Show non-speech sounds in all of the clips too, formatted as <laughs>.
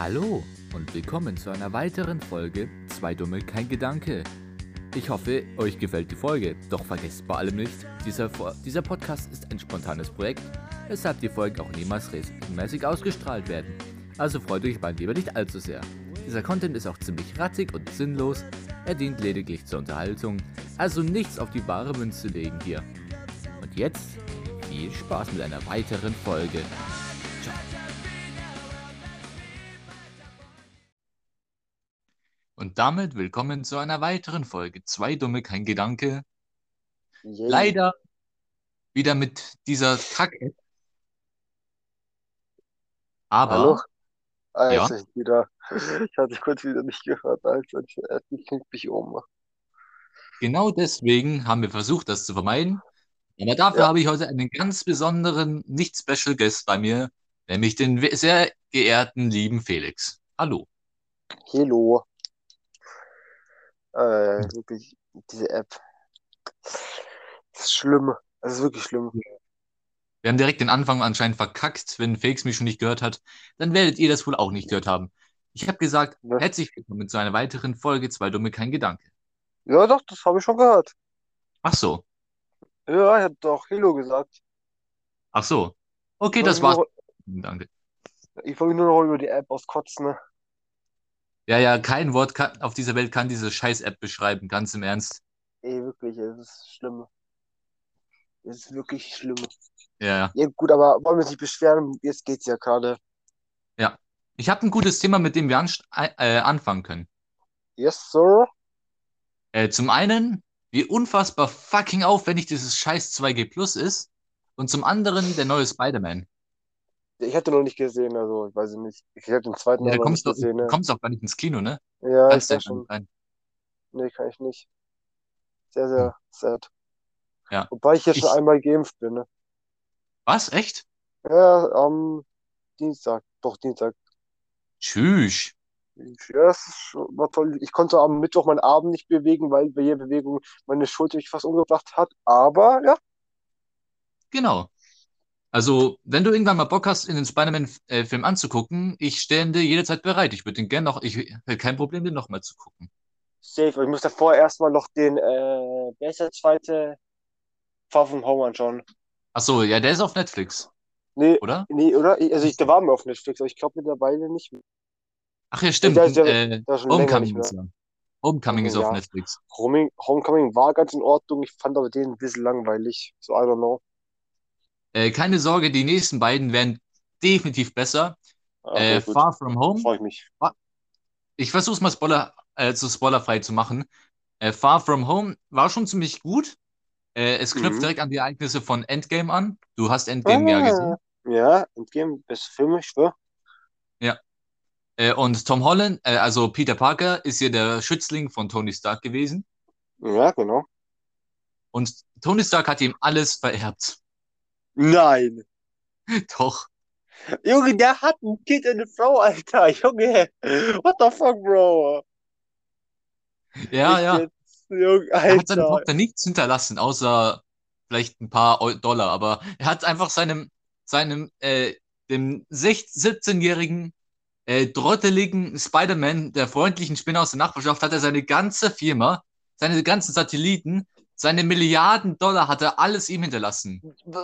Hallo und willkommen zu einer weiteren Folge Zwei Dumme, kein Gedanke. Ich hoffe, euch gefällt die Folge, doch vergesst bei allem nicht, dieser, dieser Podcast ist ein spontanes Projekt, weshalb die Folgen auch niemals regelmäßig ausgestrahlt werden. Also freut euch beim lieber nicht allzu sehr. Dieser Content ist auch ziemlich ratzig und sinnlos, er dient lediglich zur Unterhaltung, also nichts auf die wahre Münze legen hier. Und jetzt viel Spaß mit einer weiteren Folge. Und damit willkommen zu einer weiteren Folge. Zwei Dumme, kein Gedanke. Yay. Leider wieder mit dieser Kack-App. Aber Hallo? Ah, Ja. ist wieder. Ich hatte kurz wieder nicht gehört, Alter. Ich, ich klingt mich um. genau deswegen haben wir versucht, das zu vermeiden. Aber dafür Ja. habe ich heute einen ganz besonderen, nicht Special Guest bei mir, nämlich den sehr geehrten lieben Felix. Hallo. Hello. Äh, wirklich, diese App. Das ist schlimm. Das ist wirklich schlimm. Wir haben direkt den Anfang anscheinend verkackt. Wenn Felix mich schon nicht gehört hat, dann werdet ihr das wohl auch nicht gehört haben. Ich habe gesagt, Ja. herzlich willkommen zu einer weiteren Folge Zwei Dumme, kein Gedanke. Ja, doch, das habe ich schon gehört. Ach so, Ja, ich habe doch Hello gesagt. ach so. Okay, Ich das war's. Danke. ich wollte nur noch über die App auskotzen. Ne? Ja, ja, kein Wort kann, auf dieser Welt kann diese Scheiß-App beschreiben, ganz im Ernst. Ey, wirklich, es ist schlimm. Es ist wirklich schlimm. Ja, Ja, gut, aber wollen wir uns nicht beschweren? Jetzt geht's ja gerade. ja. Ich habe ein gutes Thema, mit dem wir anst- äh, anfangen können. Yes, sir. Äh, zum einen, wie unfassbar fucking aufwendig dieses scheiß 2G Plus ist. Und zum anderen, der neue Spider-Man. Ich hatte noch nicht gesehen, also ich weiß nicht. Ich habe den zweiten Ja, noch kommst nicht du gesehen. Ne? kommst auch gar nicht ins Kino, ne? Ja, ich Kannst du ja gar schon. rein. Nee, kann ich nicht. Sehr, sehr sad. Ja. Wobei ich hier schon Ich- einmal geimpft bin. Ne? Was? Echt? Ja, am Dienstag. Doch, Dienstag. Tschüss. Ja, das ist war toll. Ich konnte am Mittwoch meinen Arm nicht bewegen, weil bei jeder Bewegung meine Schulter mich fast umgebracht hat. Aber ja, Genau. Also, wenn du irgendwann mal Bock hast, in den Spider-Man-Film anzugucken, ich stehe dir jederzeit bereit. Ich würde den gerne noch, ich hätte kein Problem, den nochmal zu gucken. safe. Aber Ich muss davor erstmal noch den, äh, wer ist der zweite? Far From Home anschauen. Ach so, ja, der ist auf Netflix, Nee, oder? nee, oder? Also ich, der war mir auf Netflix, aber ich glaube mittlerweile nicht mehr. Ach ja, stimmt. Der ja- äh, der Homecoming ist ja. Homecoming ist Ja. auf Netflix. Homecoming war ganz in Ordnung. Ich fand aber den ein bisschen langweilig. So, I don't know. Äh, keine Sorge, die nächsten beiden werden definitiv besser. Okay, äh. Far From Home. Freue ich mich. Ich versuche es mal Spoiler, äh, zu spoilerfrei zu machen. Äh, Far From Home war schon ziemlich gut. Äh, es knüpft Mhm. direkt an die Ereignisse von Endgame an. Du hast Endgame ja gesehen. Ah, ja, Endgame, beste Film, ich schwör. Äh, und Tom Holland, also Peter Parker, ist hier der Schützling von Tony Stark gewesen. Ja, genau. Und Tony Stark hat ihm alles vererbt. Nein. Doch. Junge, der hat ein Kind und eine Frau, Alter. <laughs> Junge. What the fuck, Bro? Ja, Echt ja. jetzt? Junge, Er hat Alter. Tochter nichts hinterlassen, außer vielleicht ein paar Dollar. Aber er hat einfach seinem, seinem, äh, dem 17-jährigen, äh, drotteligen Spider-Man, der freundlichen Spinner aus der Nachbarschaft, hat er seine ganze Firma, seine ganzen Satelliten, seine Milliarden Dollar hat er alles ihm hinterlassen.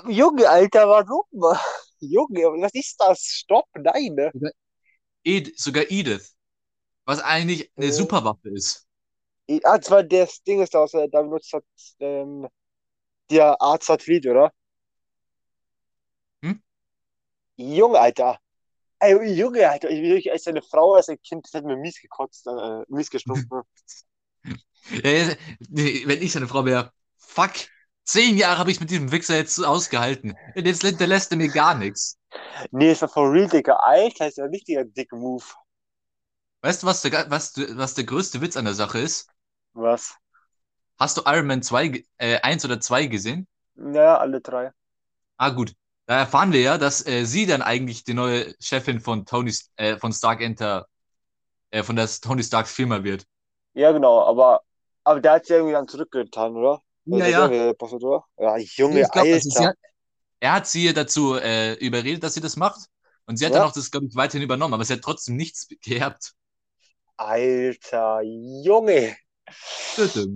Junge, Alter, warum? <laughs> Junge, was ist das? Stopp, nein. ne? Ed, sogar Edith, was eigentlich eine Ja. Superwaffe ist. Ah, zwar das Ding ist aus, äh, da benutzt hat, ähm, der Art Satellit, oder? Hm? Junge, Alter. Ey, Junge, Alter, ich will als eine Frau, als ein Kind, das hat mir mies gekotzt, äh, mies gestunken. <laughs> Wenn ich seine Frau wäre, fuck, zehn Jahre habe ich mit diesem Wichser jetzt ausgehalten. Jetzt hinterlässt er mir gar nichts. Nee, ist for real, Digga. Alter, ist ja ein richtiger dick Move. Weißt du, was der, was, was der größte Witz an der Sache ist? Was? Hast du Iron Man 2, ge- äh, 1 oder 2 gesehen? Ja, alle drei. Ah, gut. Da erfahren wir ja, dass äh, sie dann eigentlich die neue Chefin von Tony, äh, von Stark Enter, äh, von der Tony Starks Firma wird. Ja, genau, aber, aber der hat sich irgendwie dann zurückgetan, oder? Ja, ja. der Boss, oder? Ja, Junge, Ich glaub, Alter. hat, er hat sie dazu äh, überredet, dass sie das macht. Und sie hat Ja. dann auch das, glaube ich, weiterhin übernommen, aber sie hat trotzdem nichts <laughs> geerbt. Alter, Junge.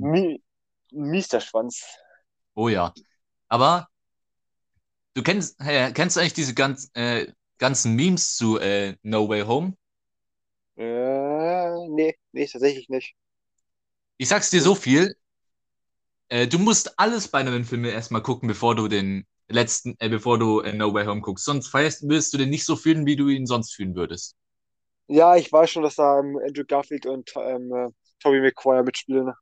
Mi mies der Schwanz. Oh ja. Aber du kennst, äh, kennst du eigentlich diese ganz, äh, ganzen Memes zu äh, No Way Home? Äh, nee, nee, tatsächlich nicht. Ich sag's dir so viel. Äh, du musst alle Spider-Man-Filme erstmal gucken, bevor du den letzten, äh, bevor du äh, No Way Home guckst. Sonst feierst- wirst du den nicht so fühlen, wie du ihn sonst fühlen würdest. Ja, ich weiß schon, dass da ähm, Andrew Garfield und ähm, äh, Tobey Maguire mitspielen.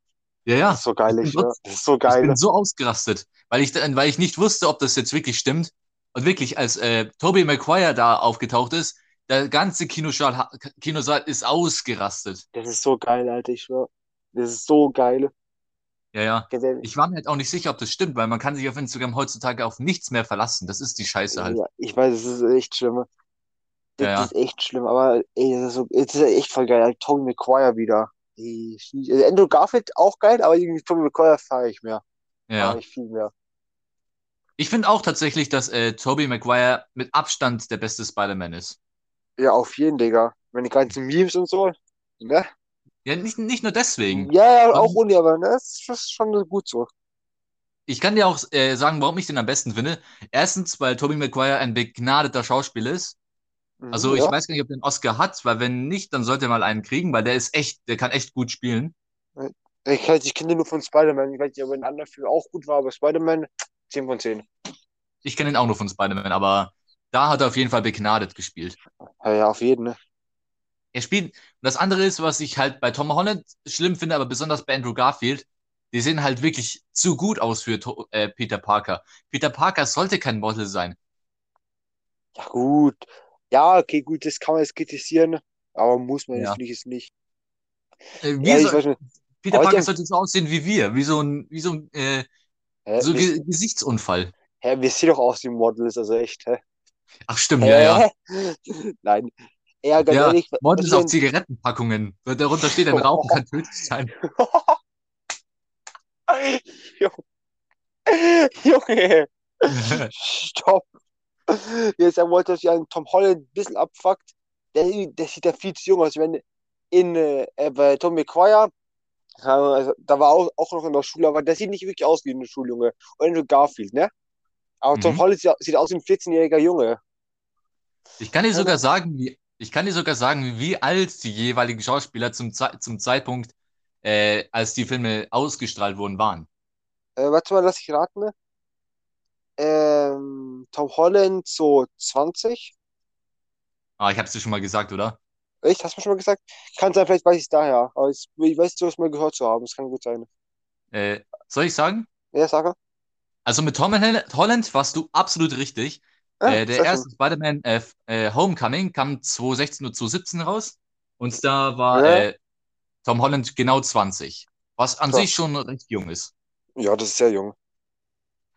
Ja, ja. Das ist so geil, Ich ich, bin schwör. Das ist so Ich geil. bin so ausgerastet, weil ich, dann- weil ich nicht wusste, ob das jetzt wirklich stimmt. Und wirklich, als äh, Tobey Maguire da aufgetaucht ist, der ganze Kinosaal, Kinosaal ist ausgerastet. Das ist so geil, Alter, ich schwör. Das ist so geil. Ja, ja. Ich war mir halt auch nicht sicher, ob das stimmt, weil man kann sich auf Instagram heutzutage auf nichts mehr verlassen. Das ist die Scheiße halt. Ja, ich weiß, es ist echt schlimm. Das, Ja, ja. ist echt schlimm, aber ey, das ist, so, das ist echt voll geil. Alter, Tobey Maguire wieder. Ey, also Andrew Garfield auch geil, aber irgendwie Tobey Maguire feiere ich mehr. Ja. Ich viel mehr. Ich finde auch tatsächlich, dass äh, Tobey Maguire mit Abstand der beste Spider-Man ist. Ja, auf jeden, Digga. Wenn die ganzen Memes und so. Ne? Ja, nicht, nicht nur deswegen. Ja, ja, auch ohne, aber ne, das ist schon gut so. Ich kann dir auch äh, sagen, warum ich den am besten finde. Erstens, weil Tobey Maguire ein begnadeter Schauspieler ist. Mhm, Also ich ja. weiß gar nicht, ob der einen Oscar hat, weil wenn nicht, dann sollte er mal einen kriegen, weil der ist echt, der kann echt gut spielen. Ich, halt, ich kenne den nur von Spider-Man. Ich weiß nicht, ob er in anderen Filmen auch gut war, aber Spider-Man 10 von 10. Ich kenne ihn auch nur von Spider-Man, aber da hat er auf jeden Fall begnadet gespielt. Ja, ja, auf jeden, ne? Er spielt, und das andere ist, was ich halt bei Tom Holland schlimm finde, aber besonders bei Andrew Garfield, die sehen halt wirklich zu gut aus für äh, Peter Parker. Peter Parker sollte kein Model sein. Ja, gut. Ja, okay, gut, das kann man jetzt kritisieren, aber muss man Ja. jetzt nicht. Äh, wie Ja, ich so, weiß nicht. Peter Parker haben- sollte so aussehen wie wir, wie so ein, wie so ein äh, Hä, so wir, Ge Gesichtsunfall. hä, wir sehen doch aus wie Models, also echt, hä? Ach stimmt, ja, ja. Hä? <laughs> Nein. Ja, ganz Ja, ehrlich, Models was auf ich Zigarettenpackungen. Darunter steht, ein <laughs> Rauchen kann tödlich sein. <laughs> Junge, <laughs> stopp. Jetzt er wollte, dass ich einen Tom Holland ein bisschen abfuckt. Der, der sieht ja viel zu jung aus. Wenn in äh, bei Tom McGuire, also, da war auch, auch noch in der Schule, aber der sieht nicht wirklich aus wie ein Schuljunge. Und Andrew Garfield, ne? Aber Tom Mhm. Holland sieht, sieht aus wie ein 14-jähriger Junge. Ich kann dir sogar sagen, wie, ich kann dir sogar sagen, wie alt die jeweiligen Schauspieler zum, Ze zum Zeitpunkt, äh, als die Filme ausgestrahlt wurden, waren. Äh, warte mal, lass ich raten. Ähm, Tom Holland so 20. Ah, ich hab's dir schon mal gesagt, oder? Echt? Hast du mir schon mal gesagt? Kann sein, vielleicht weiß ich es daher. Aber ich, ich weiß, du hast mal gehört zu haben. Das kann gut sein. Äh, soll ich sagen? Ja, sage. Also mit Tom Holland warst du absolut richtig. Ah, Äh, der erste Spider-Man äh, äh, Homecoming kam 2016 oder 2017 raus. Und da war Ja. äh, Tom Holland genau 20. Was an Krass. sich schon recht jung ist. Ja, das ist sehr jung.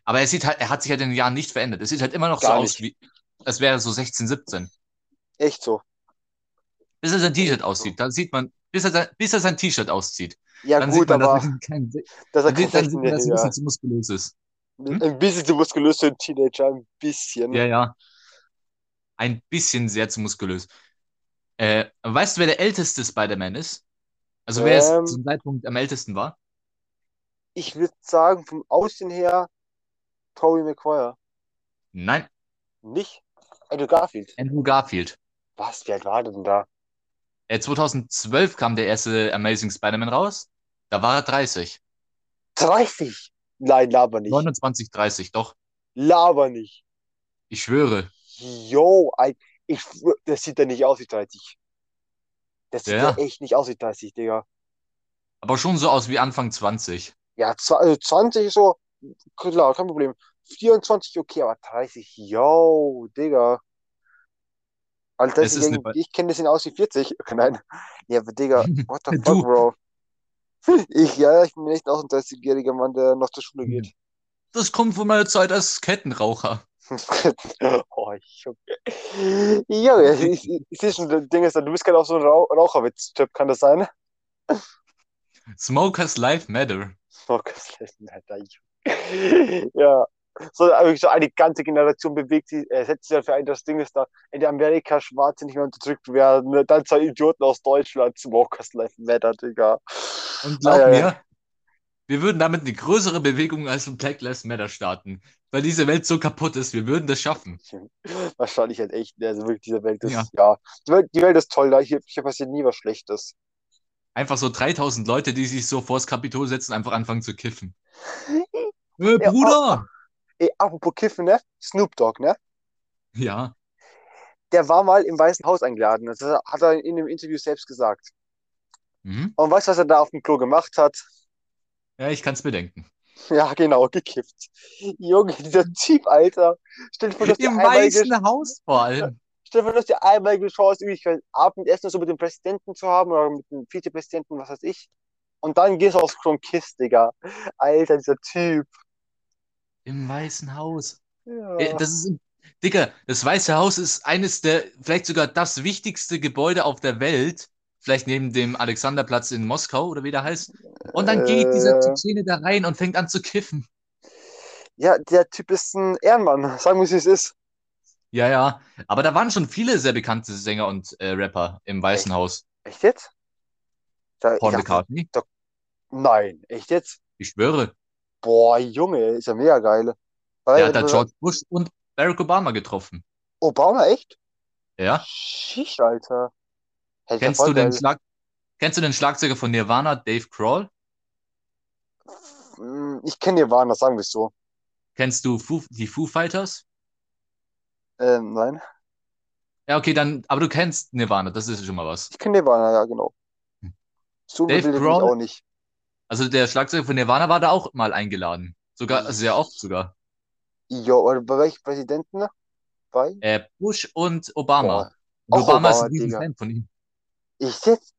Aber er sieht halt, er hat sich halt in den Jahren nicht verändert. Es sieht halt immer noch so Gar aus, wie, als wäre er so 16, 17. Echt so. Bis er sein T-Shirt aussieht, dann sieht man, bis er, sein- bis er sein T-Shirt auszieht. Ja, dann gut, sieht man, aber dass er kein, dass er dann sieht, dann sieht man, 16 dass er ein ja. bisschen zu muskulös ist. Hm? Ein bisschen zu muskulös für einen Teenager. Ein bisschen. Ja, ja. Ein bisschen sehr zu muskulös. Äh, weißt du, wer der älteste Spider-Man ist? Also wer Ähm. es zum Zeitpunkt am ältesten war? Ich würde sagen, vom Aussehen her, Tobey Maguire. Nein, Nicht? Andrew Garfield. Andrew Garfield. Was? Wie alt war der denn da? Äh, 2012 kam der erste Amazing Spider-Man raus. Da war er 30. 30? Nein, laber nicht. 29, 30, doch. Laber nicht. Ich schwöre. Yo, ich, das sieht ja nicht aus wie 30. Das sieht Ja. ja echt nicht aus wie 30, Digga. Aber schon so aus wie Anfang 20. Ja, zwa- also 20 ist so, klar, kein Problem. 24 okay, aber 30, yo, Digga. Alter, Es ist ich, eine- ich kenne das ihn aus wie 40. <laughs> Nein. Ja, aber Digga, <laughs> what the fuck. Bro? Ich, ja, ich bin echt auch ein 30-jähriger Mann, der noch zur Schule geht. Das kommt von meiner Zeit als Kettenraucher. <laughs> oh, Junge. Junge, ich, ich, ich sehe schon, das Ding ist, du bist gerade auch so ein Rauch Raucherwitz-Typ, kann das sein? Smokers Life Matter. Oh, Gott, Alter, Junge. Ja, so, wirklich so eine ganze Generation bewegt sich, äh, setzt sich dafür ein, das Ding ist da, in Amerika Schwarze nicht mehr unterdrückt werden, ne? dann zwei Idioten aus Deutschland, Smokers Life Matter, Digga. Und glaub ja, mir, ja. wir würden damit eine größere Bewegung als ein Black Lives Matter starten. Weil diese Welt so kaputt ist, wir würden das schaffen. <laughs> Wahrscheinlich halt echt, ne? also wirklich, diese Welt ist, Ja. ja, Die, Welt, die Welt ist toll, da hier, hier passiert nie was Schlechtes. Einfach so 3000 Leute, die sich so vors Kapitol setzen, einfach anfangen zu kiffen. <laughs> Äh, Ja, Bruder! Ey, apropos Kiffen, ne? Snoop Dogg, ne? Ja, Der war mal im Weißen Haus eingeladen, das hat er in dem Interview selbst gesagt. mhm. Und weißt du, was er da auf dem Klo gemacht hat? ja, ich kann es bedenken. Ja, genau, gekifft. Junge, dieser Typ, Alter. Stell dir vor, dass Im Weißen Haus vor allem. stell dir vor, dass die einmalige Chance, irgendwie ein Abendessen so mit dem Präsidenten zu haben oder mit dem Vizepräsidenten, was weiß ich. Und dann gehst du aufs Klo und kiffst, Digga. Alter, dieser Typ. Im Weißen Haus. Ja. Äh, Das ist, Digga, das Weiße Haus ist eines der, vielleicht sogar das wichtigste Gebäude auf der Welt. Vielleicht neben dem Alexanderplatz in Moskau oder wie der heißt. Und dann geht dieser Äh. Tschetschene da rein und fängt an zu kiffen. ja, der Typ ist ein Ehrenmann. Sagen wir, wie es ist. Ja, ja. Aber da waren schon viele sehr bekannte Sänger und äh, Rapper im Weißen Haus. Echt jetzt? Da, Paul McCartney. nein, echt jetzt? Ich schwöre. Boah, Junge, ist ja mega geil. Weil, Der hat da George Bush und Barack Obama getroffen. Obama, echt? Ja. Schisch, Alter. Hätte ich ja Kennst voll du den geil. Schlag Kennst du den Schlagzeuger von Nirvana, Dave Grohl? Hm, Ich kenne Nirvana, sagen wir es so. Kennst du Foo, die Foo Fighters? Ähm, nein. Ja, okay, dann, aber du kennst Nirvana, das ist schon mal was. Ich kenne Nirvana, ja, genau. Hm. So Dave Grohl? auch nicht. Also der Schlagzeuger von Nirvana war da auch mal eingeladen. Sogar Hm. sehr oft sogar. Ja, oder bei welchem Präsidenten? Bei? Äh, Bush und Obama. Boah, Und auch Obama ist Obama, ein riesen. Fan von ihm. ich jetzt?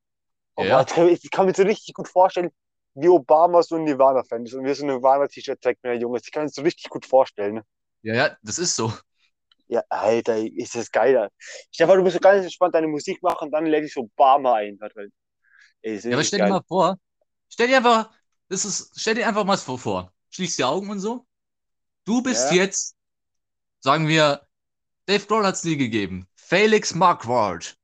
Oh, Ja. Alter, ich kann mir so richtig gut vorstellen, wie Obama so ein Nirvana-Fan ist und wie so ein Nirvana-T-Shirt trägt, wenn er jung ist. Ich kann mir das so richtig gut vorstellen. ne? Ja, ja, das ist so. Ja, Alter, ist das geil. Alter. Stefan, du bist so ganz entspannt deine Musik machen, dann lädt dich so Obama ein. Halt, ey, Ja, aber stell dir mal vor, stell dir einfach, das ist, stell dir einfach mal vor, vor. Schließ die Augen und so. Du bist Ja. jetzt, sagen wir, Dave Grohl hat's nie gegeben. Felix Marquardt.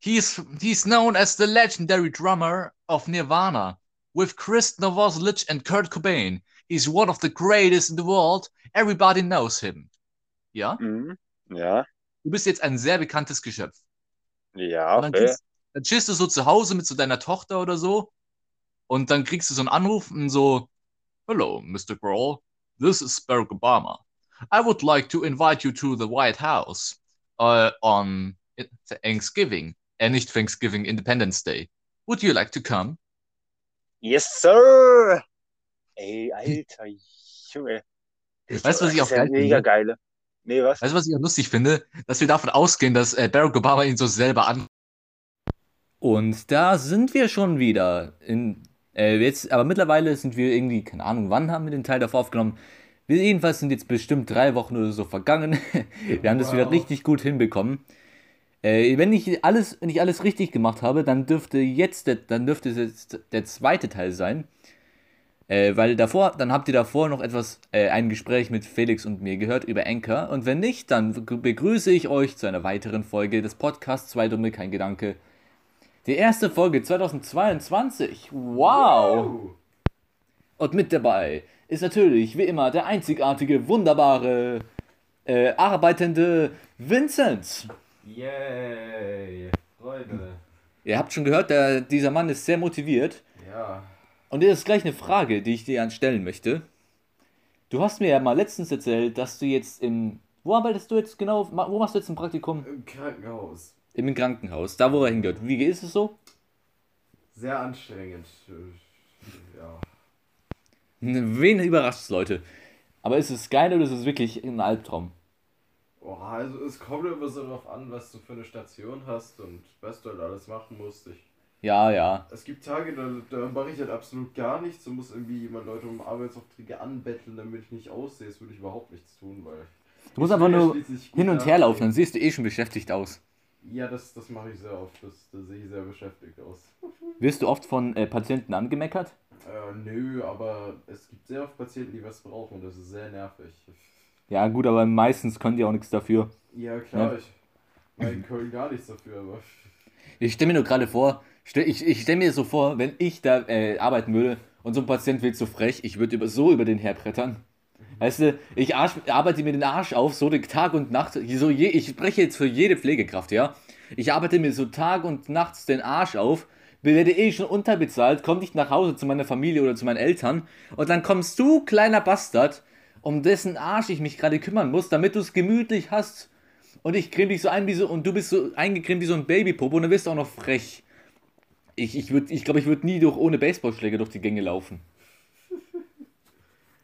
He's, he's known as the legendary drummer of Nirvana. With Chris Novoselic and Kurt Cobain. He's one of the greatest in the world. Everybody knows him. Ja? Mhm. Ja, Du bist jetzt ein sehr bekanntes Geschöpf. ja, Und dann, okay. dann chillst du so zu Hause mit so deiner Tochter oder so. Und dann kriegst du so einen Anruf und so, Hello, Mr. Grohl. This is Barack Obama. I would like to invite you to the White House uh, on Thanksgiving. Äh, nicht Thanksgiving, Independence Day. Would you like to come? Yes, sir! Ey, Alter, Junge. Weißt du, was ich Das auch ist ja geil mega finde? geile. Nee, was? Weißt du, was ich auch lustig finde? Dass wir davon ausgehen, dass äh, Barack Obama ihn so selber an. Und da sind wir schon wieder. In, äh, jetzt, aber mittlerweile sind wir irgendwie, keine Ahnung, wann haben wir den Teil davor aufgenommen? Wir jedenfalls sind jetzt bestimmt drei Wochen oder so vergangen. <laughs> wir haben das wieder Wow. richtig gut hinbekommen. Äh, wenn ich alles, wenn ich alles richtig gemacht habe, dann dürfte jetzt, der, dann dürfte es jetzt der zweite Teil sein. Äh, weil davor, dann habt ihr davor noch etwas, äh, ein Gespräch mit Felix und mir gehört über Anchor. Und wenn nicht, dann begrüße ich euch zu einer weiteren Folge des Podcasts Zwei Dumme, kein Gedanke. Die erste Folge 2022. Wow! Und mit dabei ist natürlich, wie immer, der einzigartige, wunderbare, äh, arbeitende Vincent. Yay! Freude. Ihr habt schon gehört, der, dieser Mann ist sehr motiviert. Ja. Und hier ist gleich eine Frage, die ich dir anstellen möchte. Du hast mir ja mal letztens erzählt, dass du jetzt im. Wo arbeitest du jetzt genau? Wo machst du jetzt ein Praktikum? Im Krankenhaus. Im Krankenhaus, da wo er hingehört. Wie ist es so? Sehr anstrengend. Ja. Wen überrascht es, Leute? Aber ist es geil oder ist es wirklich ein Albtraum? Oh, also es kommt immer so darauf an, was du für eine Station hast und was du halt alles machen musst. Ich, Ja, ja. es gibt Tage, da, da mache ich halt absolut gar nichts und muss irgendwie jemand Leute um Arbeitsaufträge anbetteln, damit ich nicht aussehe. Das würde ich überhaupt nichts tun, weil. Du musst einfach nur hin und her laufen, dann siehst du eh schon beschäftigt aus. Ja, das, das mache ich sehr oft. Das, da sehe ich sehr beschäftigt aus. Wirst du oft von äh, Patienten angemeckert? Äh, nö, aber es gibt sehr oft Patienten, die was brauchen und das ist sehr nervig. Ja, gut, aber meistens können die auch nichts dafür. Ja, klar, Ja. ich weil in Köln gar nichts dafür, aber Ich stelle mir nur gerade vor, stell, ich, ich stelle mir so vor, wenn ich da äh, arbeiten würde und so ein Patient wird so frech, ich würde über, so über den herbrettern. Weißt du, ich arsch, arbeite mir den Arsch auf, so Tag und Nacht. So je, ich spreche jetzt für jede Pflegekraft, ja. Ich arbeite mir so Tag und nachts den Arsch auf, werde eh schon unterbezahlt, komme nicht nach Hause zu meiner Familie oder zu meinen Eltern und dann kommst du, kleiner Bastard, um dessen Arsch ich mich gerade kümmern muss, damit du es gemütlich hast. Und ich creme dich so ein wie so, und du bist so eingecremt wie so ein Babypopo und dann wirst du auch noch frech. Ich, ich glaube, ich, glaub, ich würde nie durch, ohne Baseballschläger durch die Gänge laufen.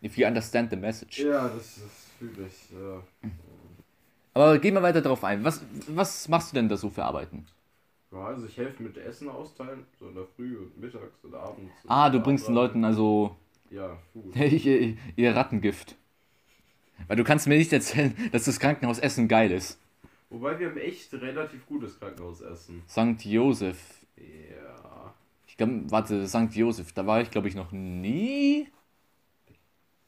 If you understand the message. ja, das, das fühle ich. Ja. Aber gehen wir weiter darauf ein. Was, was machst du denn da so für Arbeiten? Ja, also ich helfe mit Essen austeilen, so in der Früh und mittags und abends. Ah, du bringst den Leuten also Ja, Food. <laughs> ihr, ihr Rattengift. Weil du kannst mir nicht erzählen, dass das Krankenhaus Essen geil ist. Wobei wir haben echt relativ gutes Krankenhausessen. St. Josef. Ja. Ich glaube, warte, St. Josef, da war ich glaube ich noch nie.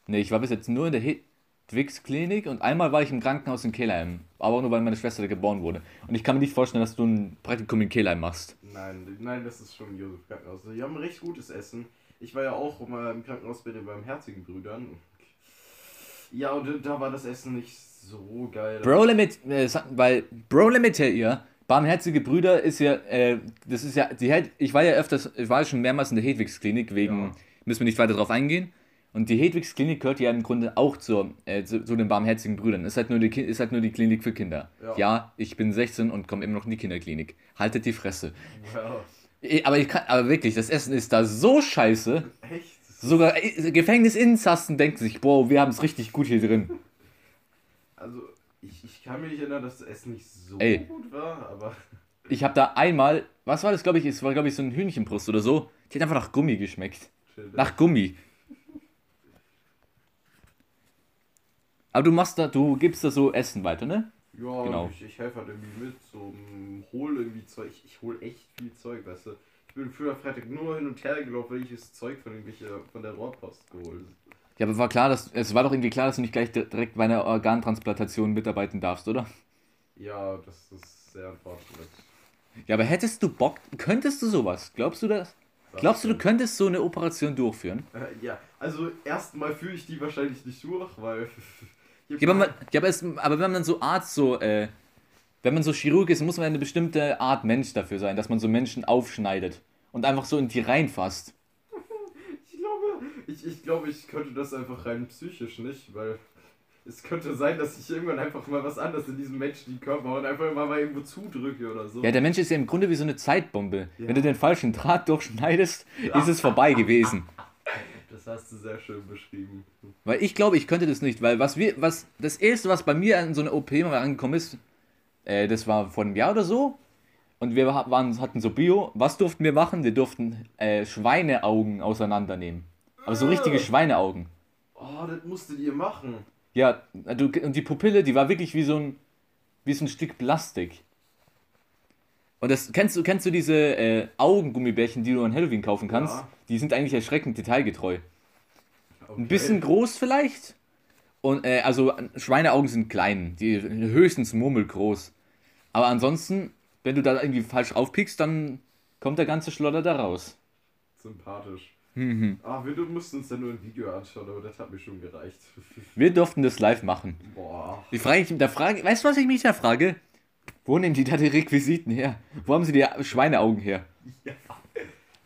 Ne, ich war bis jetzt nur in der Hedwigs-Klinik und einmal war ich im Krankenhaus in Kelheim. Aber auch nur, weil meine Schwester da geboren wurde. Und ich kann mir nicht vorstellen, dass du ein Praktikum in Kelheim machst. Nein, nein, das ist schon Josef Krankenhaus. Die haben recht gutes Essen. Ich war ja auch mal im Krankenhaus bei den barmherzigen Brüdern. Ja, und da war das Essen nicht so geil. Bro Limit, äh, weil Bro Limit ihr, barmherzige Brüder ist ja, äh, das ist ja, die Hed ich war ja öfters, ich war ja schon mehrmals in der Hedwigs-Klinik, wegen, Ja. müssen wir nicht weiter drauf eingehen. Und die Hedwigs-Klinik gehört ja im Grunde auch zur, äh, zu, zu den barmherzigen Brüdern. Ist halt, nur die, Ki- ist halt nur die Klinik für Kinder. Ja. Ja, ich bin 16 und komme immer noch in die Kinderklinik. Haltet die Fresse. Ja, Aber, ich kann, aber wirklich, das Essen ist da so scheiße. echt? Sogar äh, Gefängnisinsassen denken sich, boah, wir haben es richtig gut hier drin. Also, ich, ich kann mich nicht erinnern, dass das Essen nicht so Ey. gut war, aber. Ich habe da einmal, was war das, glaube ich, es war, glaube ich, so ein Hühnchenbrust oder so. Die hat einfach nach Gummi geschmeckt. chill. Nach Gummi. Aber du machst da, du gibst da so Essen weiter, ne? Ja, Genau. ich, ich helfe halt irgendwie mit, so mm, hol irgendwie Zeug. Ich, ich hol echt viel Zeug, weißt du. Ich bin früher Freitag nur hin und her gelaufen, das Zeug von irgendwelche von der Rohrpost geholt. Ja, aber war klar, dass, es war doch irgendwie klar, dass du nicht gleich di- direkt bei einer Organtransplantation mitarbeiten darfst, oder? Ja, das ist sehr unfortunate. Ja, aber hättest du Bock, könntest du sowas? Glaubst du das? Glaubst du, du könntest so eine Operation durchführen? Äh, ja, also erstmal führe ich die wahrscheinlich nicht durch, weil. Ja, aber, man, ja, aber, es, aber wenn man so Arzt so, äh, wenn man so Chirurg ist, muss man eine bestimmte Art Mensch dafür sein, dass man so Menschen aufschneidet und einfach so in die reinfasst. <laughs> Ich glaube, ich, ich glaube, ich könnte das einfach rein psychisch nicht, weil es könnte sein, dass ich irgendwann einfach mal was anderes in diesem menschlichen Körper und einfach mal, mal irgendwo zudrücke oder so. Ja, der Mensch ist ja im Grunde wie so eine Zeitbombe. Ja. Wenn du den falschen Draht durchschneidest, ist es vorbei gewesen. <laughs> Das hast du sehr schön beschrieben. Weil ich glaube, ich könnte das nicht, weil was wir, was, das erste, was bei mir an so einer OP mal angekommen ist, äh, das war vor einem Jahr oder so. Und wir waren, hatten so Bio. Was durften wir machen? Wir durften äh, Schweineaugen auseinandernehmen. Aber so richtige Schweineaugen. Oh, das musstet ihr machen. Ja, du, und die Pupille, die war wirklich wie so ein, wie so ein Stück Plastik. Und das, kennst du, kennst du diese äh, Augengummibärchen, die du an Halloween kaufen kannst? Ja. Die sind eigentlich erschreckend detailgetreu. Okay. Ein bisschen groß vielleicht. Und, äh, also Schweineaugen sind klein, die höchstens murmelgroß. Aber ansonsten, wenn du da irgendwie falsch aufpickst, dann kommt der ganze Schlotter da raus. Sympathisch. Mhm. Ah, wir mussten uns ja nur ein Video anschauen, aber das hat mir schon gereicht. <laughs> Wir durften das live machen. Boah. Ich frage mich, da frage, weißt du, was ich mich da frage? Wo nehmen die da die Requisiten her? Wo haben sie die Schweineaugen her? Ja.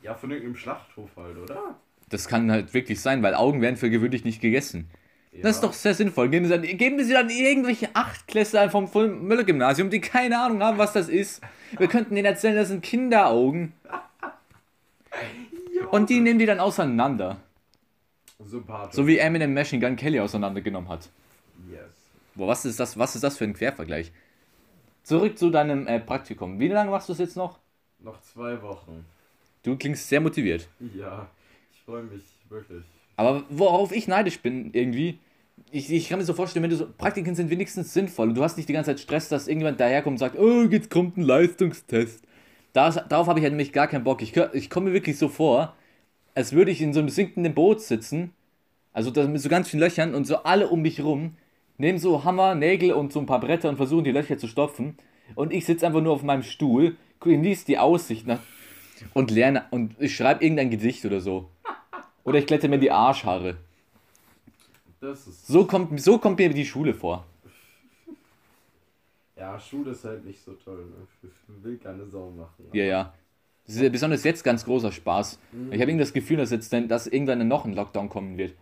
ja, von irgendeinem Schlachthof halt, oder? Das kann halt wirklich sein, weil Augen werden für gewöhnlich nicht gegessen. Ja. Das ist doch sehr sinnvoll. Geben Sie dann, geben Sie dann irgendwelche Achtklässler vom Müller-Gymnasium, die keine Ahnung haben, was das ist. Wir könnten denen erzählen, das sind Kinderaugen. Und die nehmen die dann auseinander. Sympathisch. So wie Eminem Machine Gun Kelly auseinandergenommen hat. Yes. Boah, was ist das, was ist das für ein Quervergleich? Zurück zu deinem äh, Praktikum. Wie lange machst du es jetzt noch? Noch zwei Wochen. Du klingst sehr motiviert. Ja, freue mich wirklich. Aber worauf ich neidisch bin, irgendwie, ich, ich kann mir so vorstellen, wenn du so, Praktiken sind wenigstens sinnvoll und du hast nicht die ganze Zeit Stress, dass irgendjemand daherkommt und sagt, oh, jetzt kommt ein Leistungstest. Das, darauf habe ich halt nämlich gar keinen Bock. Ich, ich komme mir wirklich so vor, als würde ich in so einem sinkenden Boot sitzen, also mit so ganz vielen Löchern und so alle um mich rum, nehmen so Hammer, Nägel und so ein paar Bretter und versuchen die Löcher zu stopfen. Und ich sitze einfach nur auf meinem Stuhl, genieße die Aussicht nach, und lerne und ich schreibe irgendein Gedicht oder so. Oder ich glätte mir die Arschhaare. So kommt, so kommt mir die Schule vor. Ja, Schule ist halt nicht so toll. Ne? Ich will keine Sau machen. Ja, ja. Das ist ja besonders jetzt ganz großer Spaß. Ich habe irgendwie das Gefühl, dass jetzt dann, dass irgendwann noch ein Lockdown kommen wird.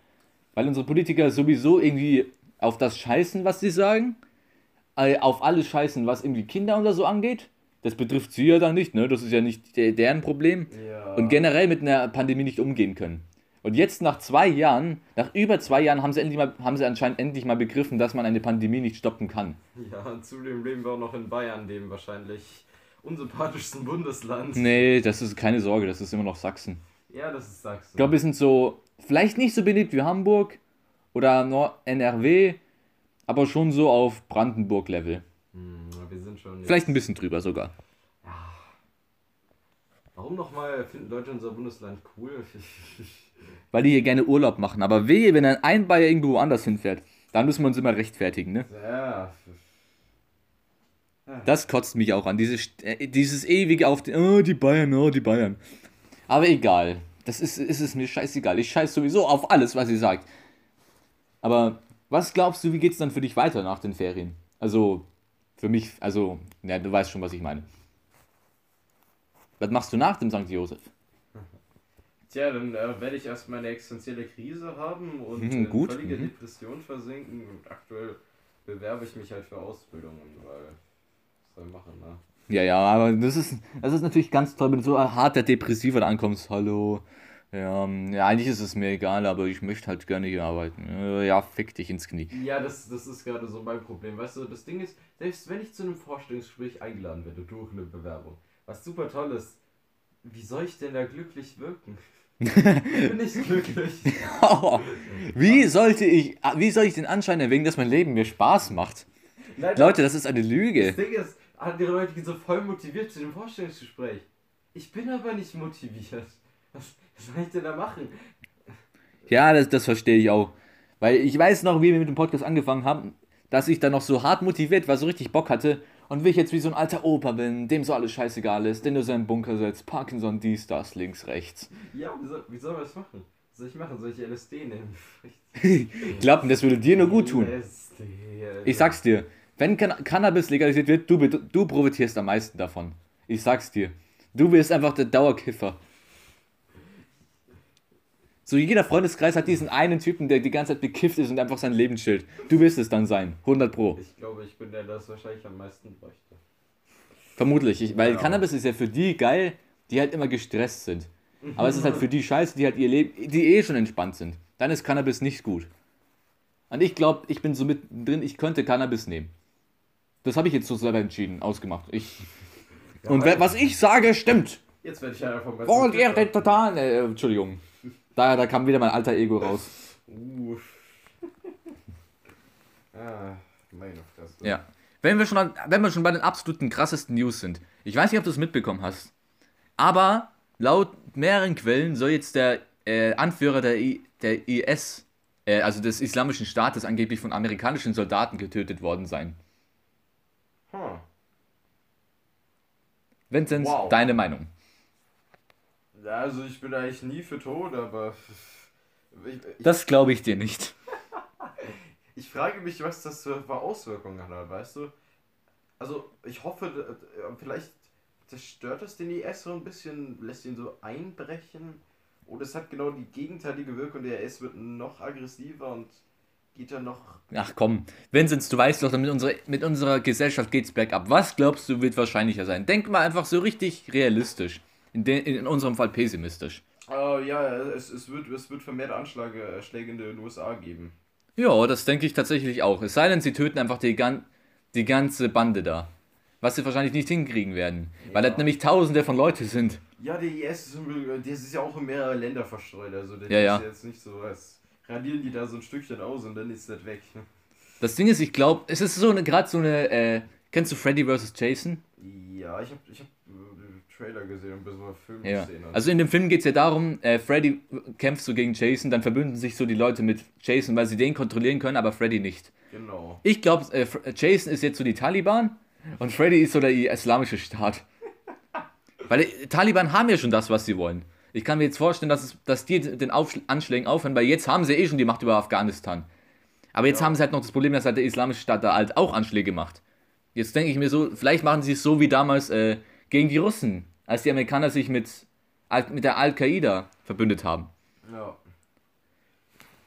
Weil unsere Politiker sowieso irgendwie auf das scheißen, was sie sagen, äh, auf alles scheißen, was irgendwie Kinder oder so angeht. Das betrifft sie ja dann nicht, ne? Das ist ja nicht de- deren Problem. Ja. Und generell mit einer Pandemie nicht umgehen können. Und jetzt nach zwei Jahren, nach über zwei Jahren, haben sie, endlich mal, haben sie anscheinend endlich mal begriffen, dass man eine Pandemie nicht stoppen kann. Ja, und zudem leben wir auch noch in Bayern, dem wahrscheinlich unsympathischsten Bundesland. Nee, das ist keine Sorge, das ist immer noch Sachsen. Ja, das ist Sachsen. Ich glaube, wir sind so, vielleicht nicht so beliebt wie Hamburg oder Nord NRW, aber schon so auf Brandenburg-Level. Hm, wir sind schon. Vielleicht ein bisschen drüber sogar. Warum nochmal finden Leute unser Bundesland cool? <laughs> Weil die hier gerne Urlaub machen. Aber wehe, wenn dann ein Bayer irgendwo woanders hinfährt, dann müssen wir uns immer rechtfertigen, ne? ja. Das kotzt mich auch an. Diese, äh, dieses ewige auf die, oh, die Bayern, oh, die Bayern. Aber egal. Das ist, ist es mir scheißegal. Ich scheiß sowieso auf alles, was ihr sagt. Aber was glaubst du, wie geht's dann für dich weiter nach den Ferien? Also, für mich, also, ja, du weißt schon, was ich meine. Was machst du nach dem St. Josef? Tja, dann äh, werde ich erstmal eine existenzielle Krise haben und Mhm, in gut, völlige mhm. Depression versinken. Und aktuell bewerbe ich mich halt für Ausbildungen, weil. Was soll ich machen, ne? Ja, ja, aber das ist, das ist natürlich ganz toll, wenn du so hart der Depressiver da ankommst. Hallo. Ja, ähm, ja, eigentlich ist es mir egal, aber ich möchte halt gerne hier arbeiten. Äh, Ja, fick dich ins Knie. Ja, das, das ist gerade so mein Problem. Weißt du, das Ding ist, selbst wenn ich zu einem Vorstellungsgespräch eingeladen werde durch eine Bewerbung, was super toll ist, wie soll ich denn da glücklich wirken? ich bin nicht <laughs> glücklich. <laughs> wie sollte ich, wie soll ich den Anschein erwecken, dass mein Leben mir Spaß macht? Nein, Leute, das ist eine das Lüge. Ding ist, andere Leute gehen so voll motiviert zu dem Vorstellungsgespräch. Ich bin aber nicht motiviert. Was, was soll ich denn da machen? Ja, das, das verstehe ich auch. Weil ich weiß noch, wie wir mit dem Podcast angefangen haben, dass ich da noch so hart motiviert war, so richtig Bock hatte. Und wie ich jetzt wie so ein alter Opa bin, dem so alles scheißegal ist, der nur seinen Bunker setzt, Parkinson, dies, das, links, rechts. Ja, wie soll, wie soll man das machen? Was soll ich machen? Soll ich LSD nehmen? <laughs> <laughs> Glauben, das würde dir nur gut tun. LSD. Ich sag's dir, wenn Can Cannabis legalisiert wird, du, du profitierst am meisten davon. Ich sag's dir. Du wirst einfach der Dauerkiffer. So jeder Freundeskreis hat diesen einen Typen, der die ganze Zeit bekifft ist und einfach sein Leben chillt. Du wirst es dann sein. 100 pro. Ich glaube, ich bin der, der das wahrscheinlich am meisten bräuchte. Vermutlich. Ich, weil Ja. Cannabis ist ja für die geil, die halt immer gestresst sind. Aber es ist halt für die Scheiße, die halt ihr Leben, die eh schon entspannt sind. Dann ist Cannabis nicht gut. Und ich glaube, ich bin so mittendrin, ich könnte Cannabis nehmen. Das habe ich jetzt so selber entschieden, ausgemacht. Ich, und wer, was ich sage, stimmt. Jetzt werde ich halt einfach mal. Oh, ihr total. Äh, Entschuldigung. Da, da kam wieder mein alter Ego raus. Uh. ah, meine Fresse. Ja. Wenn wir, schon an, wenn wir schon bei den absoluten krassesten News sind. Ich weiß nicht, ob du es mitbekommen hast. Aber laut mehreren Quellen soll jetzt der äh, Anführer der, I, der IS, äh, also des Islamischen Staates, angeblich von amerikanischen Soldaten getötet worden sein. Huh. Vincent, Wow. deine Meinung? Ja, also ich bin eigentlich nie für tot, aber. Ich, ich, Das glaube ich dir nicht. <laughs> ich frage mich, was das für Auswirkungen hat, weißt du? Also, ich hoffe, vielleicht zerstört das den IS so ein bisschen, lässt ihn so einbrechen. Oder es hat genau die gegenteilige Wirkung. Der IS wird noch aggressiver und geht dann noch. Ach komm, Vincent, du weißt doch, mit unserer, mit unserer Gesellschaft geht's bergab. Was glaubst du, wird wahrscheinlicher sein? Denk mal einfach so richtig realistisch. In, de, in unserem Fall pessimistisch. Oh ja, es, es, wird, es wird vermehrt Anschläge äh, Schläge in den USA geben. Ja, das denke ich tatsächlich auch. Es sei denn, sie töten einfach die, gan die ganze Bande da. Was sie wahrscheinlich nicht hinkriegen werden. Weil Ja. das nämlich tausende von Leute sind. Ja, der IS ist, der ist ja auch in mehrere Länder verstreut. Also der Ja, ja. ist jetzt nicht so als radieren die da so ein Stückchen aus und dann ist das weg. Das Ding ist, ich glaube, es ist so eine, gerade so eine, äh, kennst du Freddy vs. Jason? Ja, ich habe ich hab äh, Trailer gesehen und ein bisschen Film Ja. gesehen. Also in dem Film geht es ja darum, äh, Freddy kämpft so gegen Jason, dann verbünden sich so die Leute mit Jason, weil sie den kontrollieren können, aber Freddy nicht. genau. Ich glaube, äh, Fr- Jason ist jetzt so die Taliban und Freddy ist so der islamische Staat. <laughs> Weil die Taliban haben ja schon das, was sie wollen. Ich kann mir jetzt vorstellen, dass, es, dass die den Aufsch Anschlägen aufhören, weil jetzt haben sie eh schon die Macht über Afghanistan. Aber jetzt Ja. haben sie halt noch das Problem, dass halt der islamische Staat da halt auch Anschläge macht. Jetzt denke ich mir so, vielleicht machen sie es so wie damals äh, gegen die Russen, als die Amerikaner sich mit, mit der Al-Qaida verbündet haben. Ja.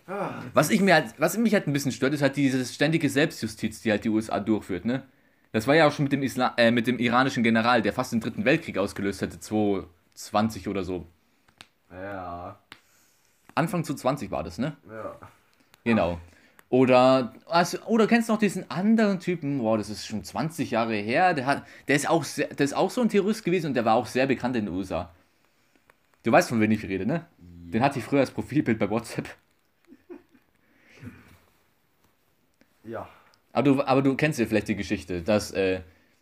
Ah, Was, ich mir halt, was mich halt ein bisschen stört, ist halt diese ständige Selbstjustiz, die halt die USA durchführt, ne? Das war ja auch schon mit dem, Isla äh, mit dem iranischen General, der fast den dritten Weltkrieg ausgelöst hätte, 2020 oder so. ja. Anfang zu 20 war das, ne? Ja. Genau. Oder, also, oder kennst du noch diesen anderen Typen, boah, das ist schon 20 Jahre her, der, hat, der, ist auch sehr, der ist auch so ein Terrorist gewesen und der war auch sehr bekannt in den USA. Du weißt, von wem ich rede, ne? Den hatte ich früher als Profilbild bei WhatsApp. Ja. Aber du, aber du kennst ja vielleicht die Geschichte, dass, äh,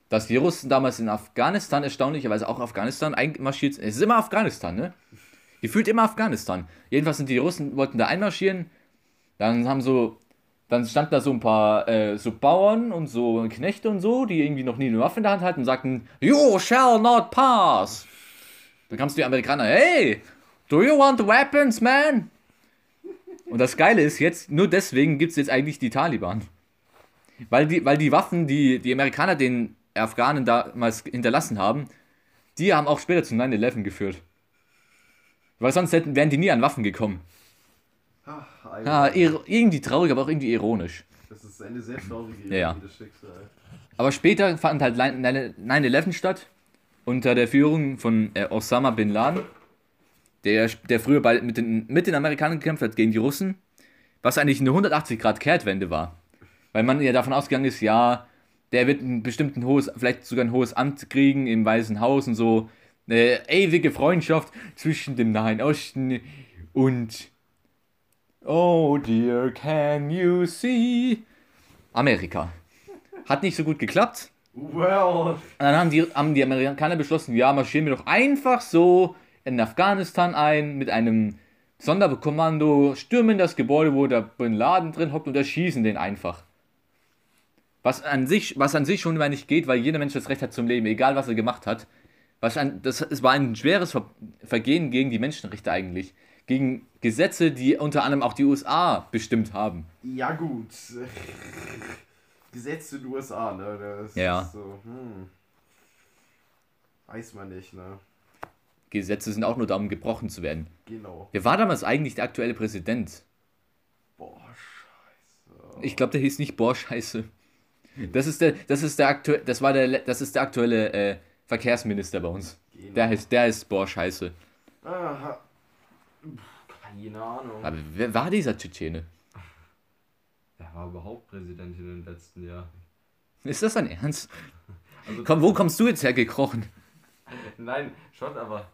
dass die Russen damals in Afghanistan erstaunlicherweise auch Afghanistan einmarschiert sind. Es ist immer Afghanistan, ne? Gefühlt immer Afghanistan. Jedenfalls sind die Russen, wollten da einmarschieren. Dann haben so, dann standen da so ein paar äh, so Bauern und so Knechte und so, die irgendwie noch nie eine Waffe in der Hand hatten und sagten, You shall not pass. Dann kamst du die Amerikaner, hey, do you want weapons, man? Und das Geile ist jetzt, nur deswegen gibt es jetzt eigentlich die Taliban. Weil die, weil die Waffen, die die Amerikaner den Afghanen damals hinterlassen haben, die haben auch später zu 9-11 geführt. Weil sonst hätten, wären die nie an Waffen gekommen. Ja, irgendwie traurig, aber auch irgendwie ironisch. Das ist eine sehr traurige Ja, ja. Ironie des Schicksals. Aber später fand halt 9-11 statt, unter der Führung von äh, Osama Bin Laden, der, der früher bei, mit, den, mit den Amerikanern gekämpft hat gegen die Russen, was eigentlich eine 180-Grad-Kehrtwende war. Weil man ja davon ausgegangen ist, ja, der wird ein bestimmten hohes, vielleicht sogar ein hohes Amt kriegen im Weißen Haus und so. Eine ewige Freundschaft zwischen dem Nahen Osten und Oh dear, can you see? Amerika. Hat nicht so gut geklappt. Well. Und dann haben die, haben die Amerikaner beschlossen, ja, marschieren wir doch einfach so in Afghanistan ein mit einem Sonderkommando, stürmen das Gebäude, wo der Bin Laden drin hockt und erschießen den einfach. Was an sich, was an sich schon mal nicht geht, weil jeder Mensch das Recht hat zum Leben, egal was er gemacht hat. Was an, das, es war ein schweres Ver Vergehen gegen die Menschenrechte eigentlich. Gegen Gesetze, die unter anderem auch die USA bestimmt haben. Ja, gut. <laughs> Gesetze den USA, ne? Das Ja. so, hm. Weiß man nicht, ne? Gesetze sind auch nur da, um gebrochen zu werden. Genau. Wer war damals eigentlich der aktuelle Präsident? Boah, scheiße. Ich glaube, der hieß nicht Boah, scheiße. Das ist der, das ist der aktuelle, das war der, das ist der aktuelle äh, Verkehrsminister bei uns. Genau. Der heißt, der ist Boah, scheiße. Aha. Keine Ahnung. Aber wer war dieser Tschetschene? Er war überhaupt Präsident in den letzten Jahren. Ist das dein Ernst? Also, Komm, wo kommst du jetzt hergekrochen? Nein, schon, aber.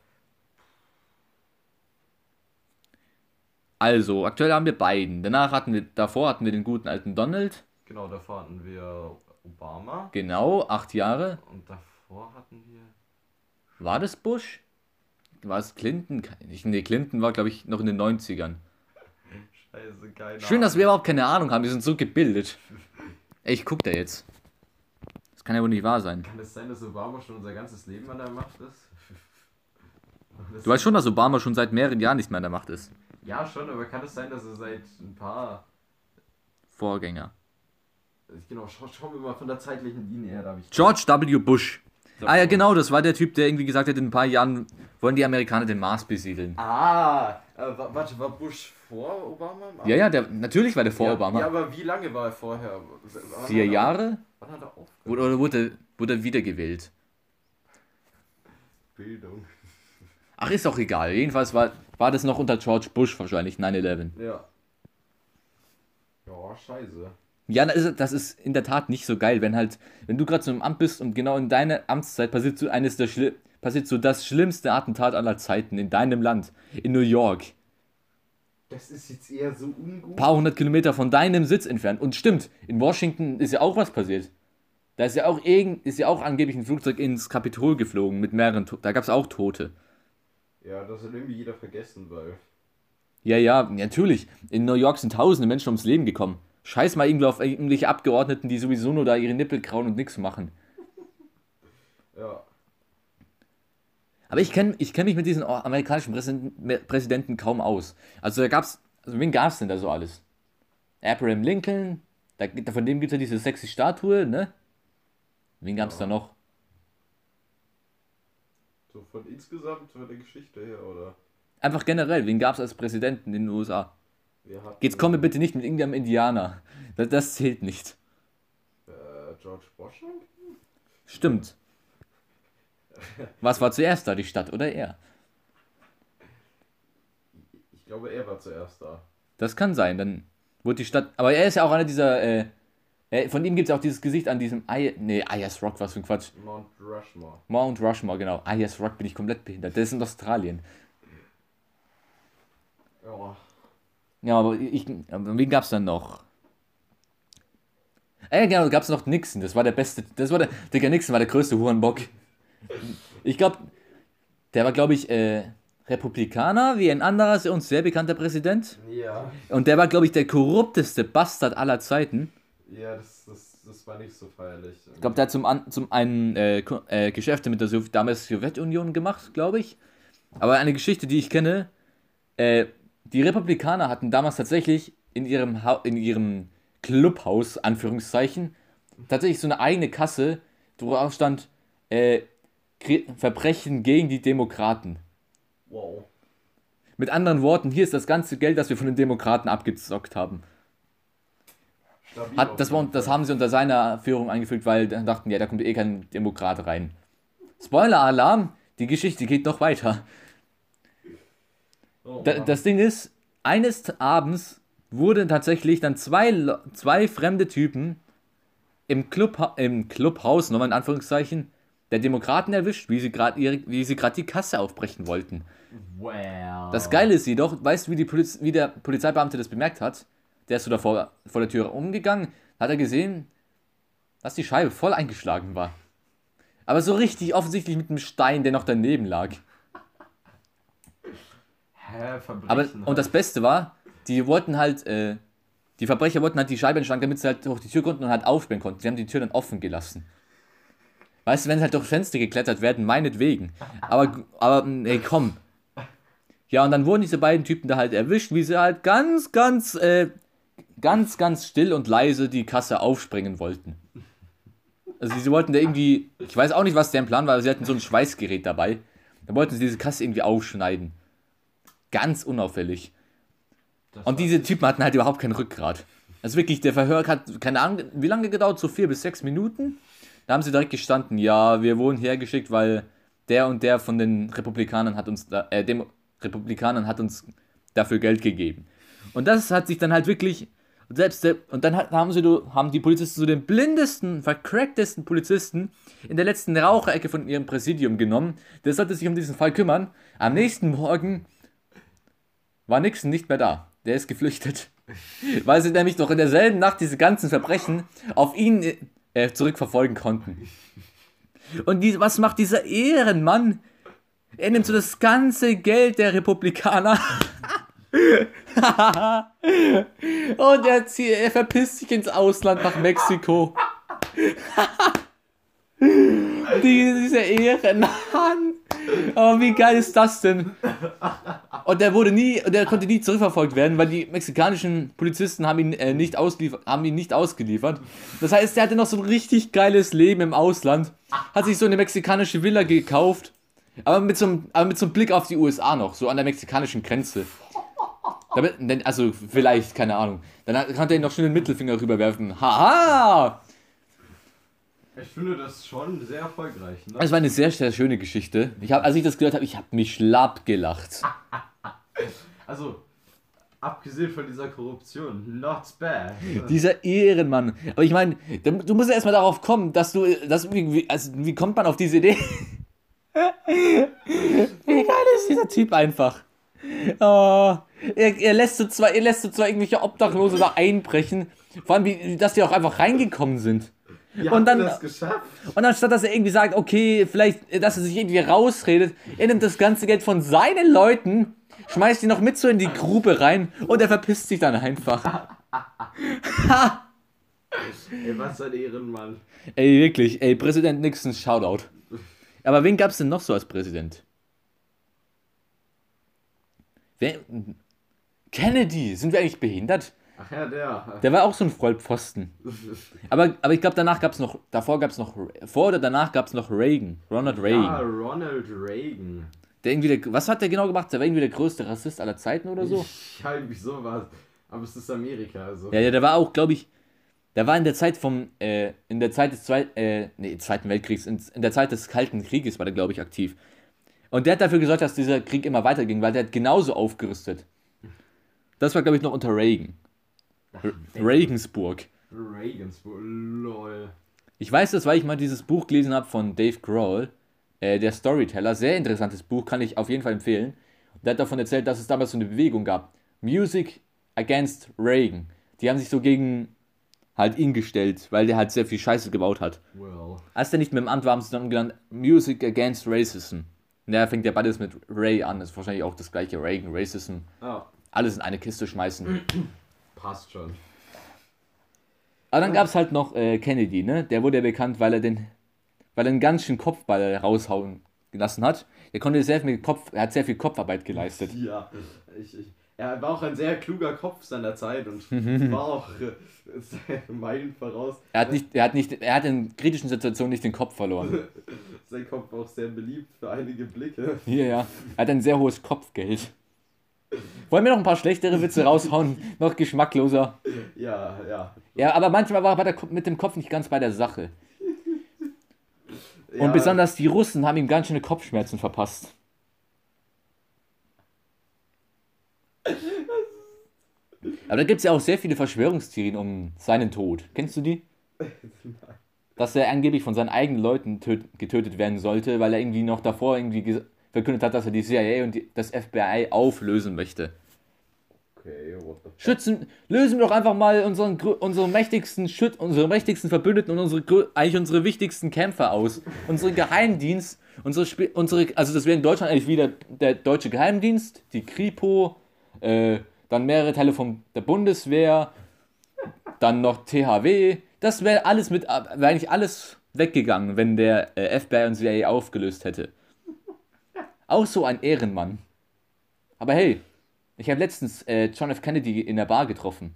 Also, aktuell haben wir beiden. Danach hatten wir, davor hatten wir den guten alten Donald. Genau, davor hatten wir Obama. Genau, acht Jahre. Und davor hatten wir. War das Bush? War es Clinton? Nee, Clinton war, glaube ich, noch in den 90ern. Scheiße, keine Schön, dass wir überhaupt keine Ahnung haben. Wir sind so gebildet. Ey, ich guck da jetzt. Das kann ja wohl nicht wahr sein. Kann es sein, dass Obama schon unser ganzes Leben an der Macht ist? <laughs> Das Du weißt schon, dass Obama schon seit mehreren Jahren nicht mehr an der Macht ist. Ja, schon, aber kann es sein, dass er seit ein paar. Vorgänger. Genau, schau, schauen wir mal von der zeitlichen Linie her. Da George W. Bush. Ah ja, genau, das war der Typ, der irgendwie gesagt hat, in ein paar Jahren wollen die Amerikaner den Mars besiedeln. Ah, äh, wa- warte, war Bush vor Obama? Ja, ja, der, natürlich war der vor ja, Obama. Ja, aber wie lange war er vorher? Wann Vier er- Jahre? Wann hat er aufgehört? Oder, wurde, wurde er wiedergewählt? Bildung. Ach, ist auch egal. Jedenfalls war, war das noch unter George Bush wahrscheinlich, 9-11. Ja. Ja, scheiße. Ja, das ist, in der Tat nicht so geil, wenn halt, wenn du gerade so im Amt bist und genau in deiner Amtszeit passiert so eines der Schli passiert so das schlimmste Attentat aller Zeiten in deinem Land, in New York. Das ist jetzt eher so ungut. Ein paar hundert Kilometer von deinem Sitz entfernt. Und stimmt, in Washington ist ja auch was passiert. Da ist ja auch irgend, ist ja auch angeblich ein Flugzeug ins Kapitol geflogen mit mehreren, To- da gab es auch Tote. Ja, das hat irgendwie jeder vergessen, weil. Ja, ja, natürlich. In New York sind tausende Menschen ums Leben gekommen. Scheiß mal irgendwie auf irgendwelche Abgeordneten, die sowieso nur da ihre Nippel krauen und nichts machen. Ja. Aber ich kenne ich kenn mich mit diesen amerikanischen Präsidenten, Präsidenten kaum aus. Also da gab's, also wen gab's denn da so alles? Abraham Lincoln, da, von dem gibt's ja diese sexy Statue, ne? Wen gab's da noch? So von insgesamt von der Geschichte her, oder? Einfach generell, wen gab's als Präsidenten in den USA? Jetzt komm mir bitte nicht mit irgendeinem Indianer. Das, das zählt nicht. Äh, George Washington? Stimmt. Was war zuerst da, die Stadt oder er? Ich glaube, er war zuerst da. Das kann sein, dann wurde die Stadt. Aber er ist ja auch einer dieser. Äh, von ihm gibt es auch dieses Gesicht an diesem. I nee, IS Rock, was für ein Quatsch. Mount Rushmore. Mount Rushmore, genau. IS Rock bin ich komplett behindert. Der ist in Australien. Ja. Ja, aber ich. Aber wen gab's dann noch? Ah ja, genau, gab's noch Nixon. Das war der beste. Das war der. Digga, Nixon war der größte Hurenbock. Ich glaube, der war, glaube ich, äh, Republikaner, wie ein anderer uns sehr bekannter Präsident. Ja. Und der war, glaube ich, der korrupteste Bastard aller Zeiten. Ja, das, das, das war nicht so feierlich. Ich glaube, der hat zum, an, zum einen äh, äh, Geschäfte mit der Sow damals Sowjetunion gemacht, glaube ich. Aber eine Geschichte, die ich kenne, äh, die Republikaner hatten damals tatsächlich in ihrem, ha in ihrem Clubhaus, Anführungszeichen, tatsächlich so eine eigene Kasse, worauf stand äh, Verbrechen gegen die Demokraten. Wow. Mit anderen Worten, hier ist das ganze Geld, das wir von den Demokraten abgezockt haben. Stabil Hat, das, war, das haben sie unter seiner Führung eingefügt, weil dann dachten, ja, da kommt eh kein Demokrat rein. Spoiler-Alarm, die Geschichte geht noch weiter. Oh, Da, das Ding ist, eines Abends wurden tatsächlich dann zwei, zwei fremde Typen im, Club, im Clubhaus, nochmal in Anführungszeichen, der Demokraten erwischt, wie sie gerade ihre- wie sie gerade die Kasse aufbrechen wollten. Wow. Das Geile ist jedoch, weißt du, wie, Poliz wie der Polizeibeamte das bemerkt hat? Der ist so davor vor der Tür umgegangen, hat er gesehen, dass die Scheibe voll eingeschlagen war. Aber so richtig offensichtlich mit einem Stein, der noch daneben lag. Hä, Verbrechen. Aber, und das Beste war, die wollten halt, äh, die Verbrecher wollten halt die Scheibe entschlagen, damit sie halt durch die Tür konnten und halt aufsperren konnten. Sie haben die Tür dann offen gelassen. Weißt du, wenn sie halt durch Fenster geklettert werden, meinetwegen. Aber, aber, ey, komm. Ja, und dann wurden diese beiden Typen da halt erwischt, wie sie halt ganz, ganz, äh, ganz, ganz still und leise die Kasse aufspringen wollten. Also sie wollten da irgendwie, ich weiß auch nicht, was deren Plan war, aber sie hatten so ein Schweißgerät dabei. Da wollten sie diese Kasse irgendwie aufschneiden. Ganz unauffällig. Das Und diese Typen hatten halt überhaupt kein Rückgrat. Also wirklich, der Verhör hat, keine Ahnung, wie lange gedauert? So vier bis sechs Minuten? Da haben sie direkt gestanden, ja, wir wurden hergeschickt, weil der und der von den Republikanern hat uns, da, äh, dem Republikanern hat uns dafür Geld gegeben. Und das hat sich dann halt wirklich, selbst der, und dann haben sie, haben die Polizisten so den blindesten, vercracktesten Polizisten in der letzten Raucherecke von ihrem Präsidium genommen. Der sollte sich um diesen Fall kümmern. Am nächsten Morgen war Nixon nicht mehr da. Der ist geflüchtet. Weil sie nämlich noch in derselben Nacht diese ganzen Verbrechen auf ihn äh, zurückverfolgen konnten. Und die, was macht dieser Ehrenmann? Er nimmt so das ganze Geld der Republikaner. <laughs> Und er, zieht, er verpisst sich ins Ausland nach Mexiko. <laughs> <laughs> Die, dieser Ehrenmann. Aber wie geil ist das denn? Und der wurde nie, der konnte nie zurückverfolgt werden, weil die mexikanischen Polizisten haben ihn, äh, nicht, ausliefert, haben ihn nicht ausgeliefert. Das heißt, der hatte noch so ein richtig geiles Leben im Ausland, hat sich so eine mexikanische Villa gekauft, aber mit so einem, aber mit so einem Blick auf die USA noch, so an der mexikanischen Grenze. Damit, also vielleicht, keine Ahnung. Dann konnte er ihn noch schön den Mittelfinger rüberwerfen. Haha! Ich finde das schon sehr erfolgreich. Ne? Es war eine sehr, sehr schöne Geschichte. Ich hab, als ich das gehört habe, ich habe mich schlapp gelacht. <laughs> Also, abgesehen von dieser Korruption, not bad. Dieser Ehrenmann. Aber ich meine, du musst ja erstmal darauf kommen, dass du. Dass, wie, also, wie kommt man auf diese Idee? <laughs> wie geil ist dieser Typ einfach? Oh, er, er, lässt so zwar, er lässt so zwar irgendwelche Obdachlose da einbrechen, vor allem, wie, dass die auch einfach reingekommen sind. Wie Und dann- das geschafft? Und anstatt dass er irgendwie sagt, okay, vielleicht, dass er sich irgendwie rausredet, er nimmt das ganze Geld von seinen Leuten, schmeißt die noch mit so in die Grube rein und er verpisst sich dann einfach. <laughs> Ey, was ein Ehrenmann. Ey, wirklich, ey, Präsident Nixon, Shoutout. Aber wen gab's denn noch so als Präsident? Wer? Kennedy, sind wir eigentlich behindert? Ach ja, der. Der war auch so ein Vollpfosten. Aber, aber ich glaube, danach gab's noch, davor gab's noch, vor oder danach gab's noch Reagan, Ronald Reagan. Ah, Ronald Reagan. Der irgendwie der, was hat der genau gemacht? Der war irgendwie der größte Rassist aller Zeiten oder so? Ich halte mich sowas. Aber es ist Amerika, also. Ja, ja, der war auch, glaube ich, der war in der Zeit vom, äh, in der Zeit des Zweit, äh, nee, Zweiten Weltkriegs, in, in der Zeit des Kalten Krieges war der, glaube ich, aktiv. Und der hat dafür gesorgt, dass dieser Krieg immer weiterging, weil der hat genauso aufgerüstet. Das war, glaube ich, noch unter Reagan. Re- Regensburg. Regensburg, lol. Ich weiß das, weil ich mal dieses Buch gelesen habe von Dave Grohl, äh, der Storyteller. Sehr interessantes Buch, kann ich auf jeden Fall empfehlen. Der hat davon erzählt, dass es damals so eine Bewegung gab. Music Against Reagan. Die haben sich so gegen halt ihn gestellt, weil der halt sehr viel Scheiße gebaut hat. Well. Als der nicht mehr im Amt war, haben sie dann umgenannt Music Against Racism. Der fängt ja beides mit Ray an. Das ist wahrscheinlich auch das gleiche. Reagan, Racism. Ah, Alles in eine Kiste schmeißen. Passt schon. Aber dann gab es halt noch äh, Kennedy, ne? Der wurde ja bekannt, weil er den, weil er einen ganz schönen Kopfball raushauen gelassen hat. Er konnte sehr viel Kopf, er hat sehr viel Kopfarbeit geleistet. Ja, ich, ich, er war auch ein sehr kluger Kopf seiner Zeit und <laughs> war auch äh, <laughs> Meilen voraus. Er hat nicht, er hat nicht, er hat in kritischen Situationen nicht den Kopf verloren. <laughs> Sein Kopf war auch sehr beliebt für einige Blicke. Hier, ja. Er hat ein sehr hohes Kopfgeld. Wollen wir noch ein paar schlechtere Witze raushauen? Noch geschmackloser. Ja, ja. Ja, aber manchmal war er mit dem Kopf nicht ganz bei der Sache. Und ja, besonders die Russen haben ihm ganz schöne Kopfschmerzen verpasst. Aber da gibt es ja auch sehr viele Verschwörungstheorien um seinen Tod. Kennst du die? <laughs> Dass er angeblich von seinen eigenen Leuten töt getötet werden sollte, weil er irgendwie noch davor irgendwie verkündet hat, dass er die CIA und die, das FBI auflösen möchte. Okay, what the fuck. Schützen, lösen wir doch einfach mal unseren, unseren mächtigsten Schüt, unsere mächtigsten Verbündeten und unsere, eigentlich unsere wichtigsten Kämpfer aus. Unseren Geheimdienst, unsere, unsere, also das wäre in Deutschland eigentlich wieder der deutsche Geheimdienst, die Kripo, äh, dann mehrere Teile von der Bundeswehr, dann noch THW. Das wäre alles mit, wäre eigentlich alles weggegangen, wenn der äh, FBI und CIA aufgelöst hätte. Auch so ein Ehrenmann. Aber hey, ich habe letztens äh, John F. Kennedy in der Bar getroffen.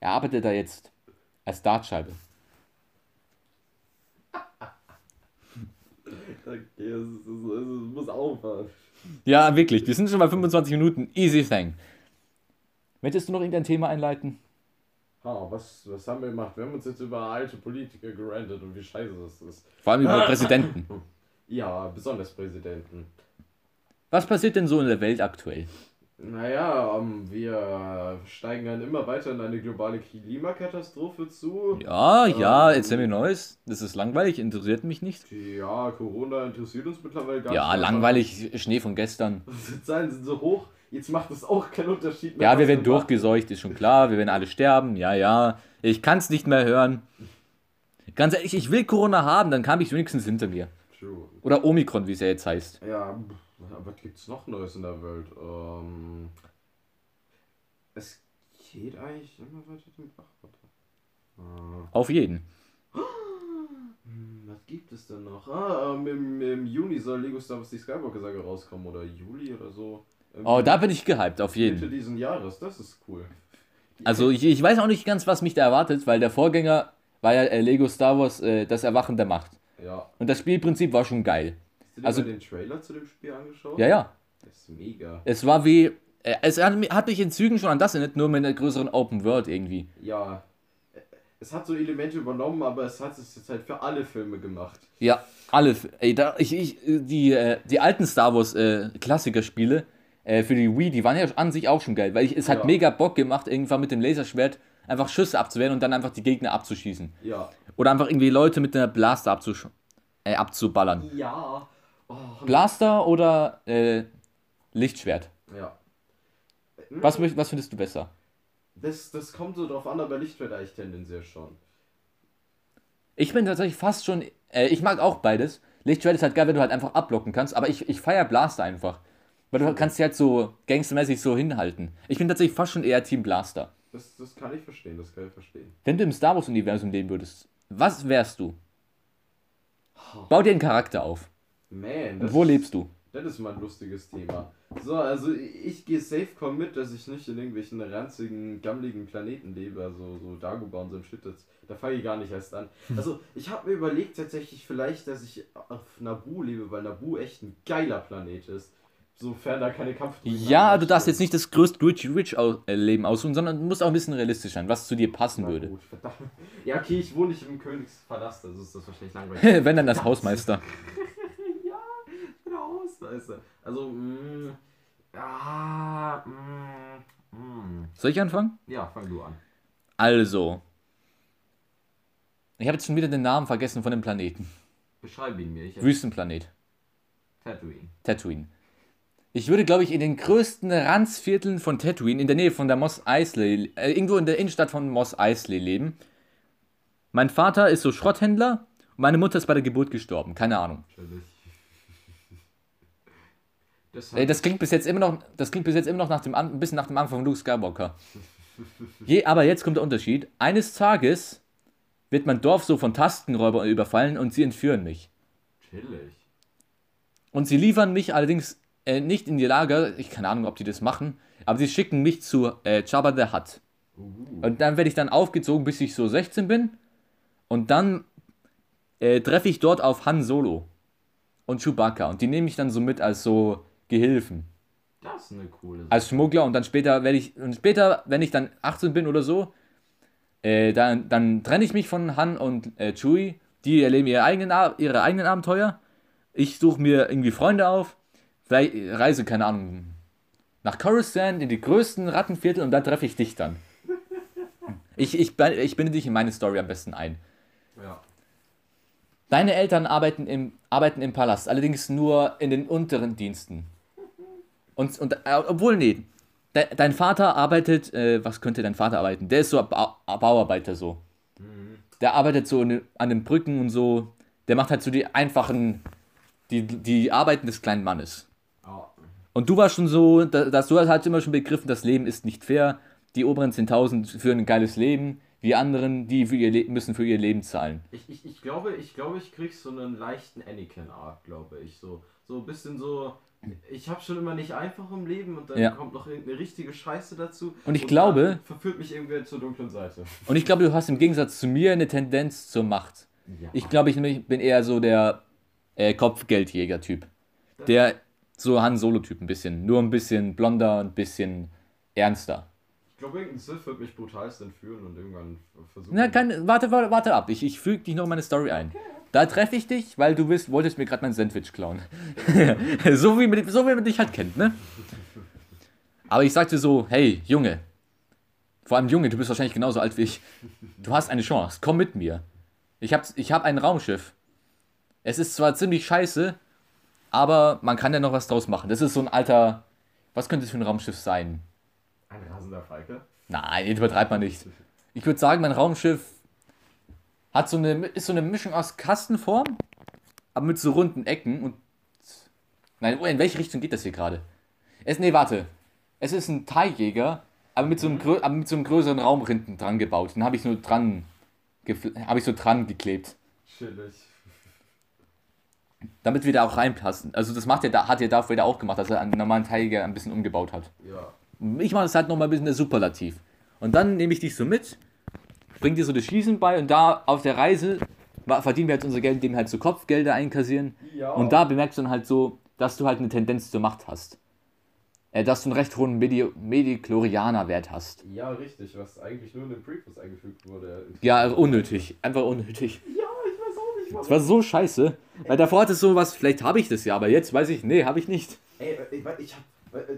Er arbeitet da jetzt als Dartscheibe. Okay, es, es, es muss aufhören. Ja, wirklich. Wir sind schon bei 25 Minuten. Easy thing. Möchtest du noch irgendein Thema einleiten? Ha, was, was haben wir gemacht? Wir haben uns jetzt über alte Politiker gerantet und wie scheiße das ist. Vor allem über <laughs> Präsidenten. Ja, besonders Präsidenten. Was passiert denn so in der Welt aktuell? Naja, ähm, wir steigen dann immer weiter in eine globale Klimakatastrophe zu. Ja, ja, Ähm, erzähl mir Neues. Das ist langweilig, interessiert mich nicht. Ja, Corona interessiert uns mittlerweile gar Ja, nicht. langweilig, Schnee von gestern. <laughs> Die Zahlen sind so hoch, jetzt macht es auch keinen Unterschied mehr. Ja, wir werden durchgeseucht, ist schon klar. Wir werden alle sterben. Ja, ja. Ich kann es nicht mehr hören. Ganz ehrlich, ich will Corona haben, dann kam ich wenigstens hinter mir. True. Oder Omikron, wie es ja jetzt heißt. Ja, pff, was gibt's noch Neues in der Welt? Ähm, es geht eigentlich immer weiter den Bach runter. Äh, Auf jeden. hm, was gibt es denn noch? Ah, ähm, im, im Juni soll Lego Star Wars die Skywalker-Saga rauskommen oder Juli oder so. Irgendwie Oh, da bin ich gehypt, auf Mitte jeden. diesen Jahres, das ist cool. Also ich, ich weiß auch nicht ganz, was mich da erwartet, weil der Vorgänger war ja äh, Lego Star Wars äh, das Erwachen der Macht. Ja. Und das Spielprinzip war schon geil. Hast du dir Also- den Trailer zu dem Spiel angeschaut? Ja, ja. Das ist mega. Es war wie. Äh, es hat, mi- hat mich in Zügen schon an das erinnert, nur mit einer größeren Open World irgendwie. Ja. Es hat so Elemente übernommen, aber es hat es jetzt halt für alle Filme gemacht. Ja, alle. Ey, da, ich, ich, die, äh, die alten Star Wars äh, Klassikerspiele äh, für die Wii, die waren ja an sich auch schon geil, weil ich, es hat Ja. mega Bock gemacht, irgendwann mit dem Laserschwert einfach Schüsse abzuwehren und dann einfach die Gegner abzuschießen. Ja. Oder einfach irgendwie Leute mit einer Blaster abzusch äh, abzuballern. Ja. Oh, Blaster oder äh, Lichtschwert. Ja. Was, was findest du besser? Das, das kommt so drauf an, aber Lichtschwert eigentlich tendenziell schon. Ich bin tatsächlich fast schon. Äh, ich mag auch beides. Lichtschwert ist halt geil, wenn du halt einfach abblocken kannst, aber ich, ich feier Blaster einfach. Weil du kannst die halt so gangstermäßig so hinhalten. Ich bin tatsächlich fast schon eher Team Blaster. Das, das kann ich verstehen, das kann ich verstehen. Wenn du im Star Wars-Universum leben würdest, was wärst du? Bau dir einen Charakter auf. Man, Und wo lebst du? Das ist mal ein lustiges Thema. So, also ich gehe Safecom mit, dass ich nicht in irgendwelchen ranzigen, gammeligen Planeten lebe, also so Dagobah und so ein Shit, das, da fange ich gar nicht erst an. Also ich habe mir überlegt tatsächlich vielleicht, dass ich auf Naboo lebe, weil Naboo echt ein geiler Planet ist. Sofern da keine Kampfdrohnen Ja, du darfst jetzt nicht das größte Rich, Rich äh, Leben aussuchen, sondern du musst auch ein bisschen realistisch sein, was zu dir passen Na würde. gut, verdammt. Ja, okay, ich wohne nicht im Königspalast, also ist das wahrscheinlich langweilig. <laughs> Wenn dann das Hausmeister. <laughs> ja, der Hausmeister. Also, mh, ja, mh, mh. Soll ich anfangen? Ja, fang du an. Also. Ich habe jetzt schon wieder den Namen vergessen von dem Planeten. Beschreib ihn mir. Ich Wüstenplanet. Tatooine. Tatooine. Ich würde, glaube ich, in den größten Ranzvierteln von Tatooine, in der Nähe von der Moss Eisley, äh, irgendwo in der Innenstadt von Moss Eisley leben. Mein Vater ist so Schrotthändler und meine Mutter ist bei der Geburt gestorben. Keine Ahnung. Das, Ey, das klingt bis jetzt immer noch, das klingt bis jetzt immer noch nach dem, ein bisschen nach dem Anfang von Luke Skywalker. Je, aber jetzt kommt der Unterschied. Eines Tages wird mein Dorf so von Tastenräubern überfallen und sie entführen mich. chillig. Und sie liefern mich allerdings äh, nicht in die Lager. Ich keine Ahnung, ob die das machen. Aber sie schicken mich zu äh, Jabba the Hutt. Uh, Und dann werde ich dann aufgezogen, bis ich so 16 bin. Und dann äh, treffe ich dort auf Han Solo und Chewbacca. Und die nehme ich dann so mit als so Gehilfen. das ist eine coole Sache. Als Schmuggler. Und dann später werde ich. Und später, wenn ich dann 18 bin oder so, äh, dann, dann trenne ich mich von Han und äh, Chewie. Die erleben ihre eigenen, ihre eigenen Abenteuer. Ich suche mir irgendwie Freunde auf. Reise, keine Ahnung, nach Coruscant in die größten Rattenviertel und da treffe ich dich dann. Ich, ich, bin- ich binde dich in meine Story am besten ein. Ja. Deine Eltern arbeiten im, arbeiten im Palast, allerdings nur in den unteren Diensten. Und, und äh, obwohl, nee, de, dein Vater arbeitet, äh, was könnte dein Vater arbeiten? Der ist so ba Bauarbeiter so. Der arbeitet so in, an den Brücken und so. Der macht halt so die einfachen, die, die Arbeiten des kleinen Mannes. Und du warst schon so, da- dass du hast immer schon begriffen, das Leben ist nicht fair. Die oberen 10.000 führen ein geiles Leben. Die anderen, die für ihr Le müssen für ihr Leben zahlen. ich, ich, ich glaube, ich glaube, ich krieg so einen leichten Anakin-Arc, glaube ich. So, so ein bisschen so. Ich habe schon immer nicht einfach im Leben und dann Ja. kommt noch irgendeine richtige Scheiße dazu. Und ich glaube- dann verführt mich irgendwer zur dunklen Seite. Und ich glaube, du hast im Gegensatz zu mir eine Tendenz zur Macht. Ja. Ich glaube, ich bin eher so der äh, Kopfgeldjäger-Typ. Der so Han Solo-Typ ein bisschen. Nur ein bisschen blonder, ein bisschen ernster. Ich glaube, irgendein Sith wird mich brutalst entführen und irgendwann versuchen. Na, kein, warte, warte, warte ab. Ich, ich füge dich noch in meine Story ein. Da treffe ich dich, weil du bist, wolltest mir gerade mein Sandwich klauen. <laughs> so, wie man, so wie man dich halt kennt, ne? Aber ich sagte so, hey, Junge. Vor allem Junge, du bist wahrscheinlich genauso alt wie ich. Du hast eine Chance, komm mit mir. Ich habe ich hab ein Raumschiff. Es ist zwar ziemlich scheiße, aber man kann ja noch was draus machen. Das ist so ein alter. Was könnte es für ein Raumschiff sein? Ein rasender Falke. Nein, übertreibt man nicht. Ich würde sagen, mein Raumschiff hat so eine, ist so eine Mischung aus Kastenform, aber mit so runden Ecken und. Nein, oh, in welche Richtung geht das hier gerade? Es, nee, warte. Es ist ein Teiljäger, aber mit so einem, aber mit so einem größeren Raum hinten dran gebaut. Den habe ich nur dran. Habe ich so dran geklebt. Chillig. Damit wir da auch reinpassen. Also, das macht er, da, hat er Darth Vader auch gemacht, dass er einen normalen Teiljäger ein bisschen umgebaut hat. Ja. Ich mache das halt nochmal ein bisschen der Superlativ. Und dann nehme ich dich so mit, bring dir so das Schießen bei und da auf der Reise verdienen wir halt unser Geld, indem wir halt so Kopfgelder einkassieren. Ja. Und da bemerkst du dann halt so, dass du halt eine Tendenz zur Macht hast. Äh, dass du einen recht hohen Medi Mediklorianer-Wert hast. Ja, richtig, was eigentlich nur in den Prequels eingefügt wurde. Ja, also unnötig. Einfach unnötig. Ja, Das war so scheiße. Weil davor hattest du sowas, vielleicht habe ich das ja, aber jetzt weiß ich, nee, habe ich nicht. Ey, ich, weiß- ich hab.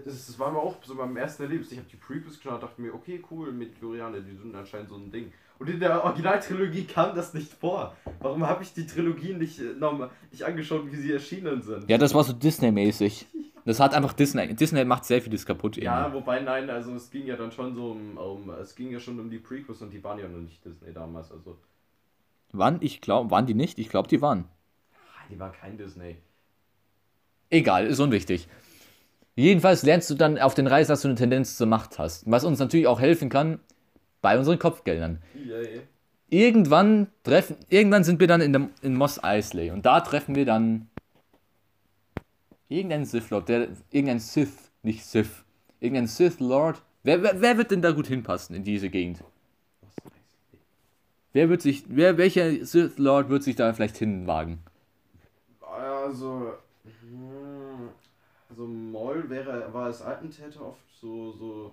Das, das war mir auch so beim ersten Erlebnis. Ich habe die Prequels geschaut und dachte mir, okay, cool, mit Glorianer, die sind anscheinend so ein Ding. Und in der Originaltrilogie kam das nicht vor. Warum habe ich die Trilogien nicht, äh, noch nicht angeschaut, wie sie erschienen sind? Ja, das war so Disney-mäßig. das hat einfach Disney. Disney macht sehr vieles kaputt. Ja, irgendwie. wobei nein, also es ging ja dann schon so um, um es ging ja schon um die Prequels und die waren ja noch nicht Disney damals, also Wann? Ich glaube, waren die nicht? Ich glaube, die waren. ah, die war kein Disney. Egal, ist unwichtig. Jedenfalls lernst du dann auf den Reisen, dass du eine Tendenz zur Macht hast. Was uns natürlich auch helfen kann bei unseren Kopfgeldern. Yay. Irgendwann treffen, irgendwann sind wir dann in, der, in Moss Eisley und da treffen wir dann irgendeinen Sith Lord, der irgendein Sith, nicht Sith, irgendein Sith Lord. Wer, wer, wer wird denn da gut hinpassen in diese Gegend? Wer wird sich, wer, welcher Sith Lord wird sich da vielleicht hinwagen? Also, hm, also Maul wäre, war als Attentäter oft so, so.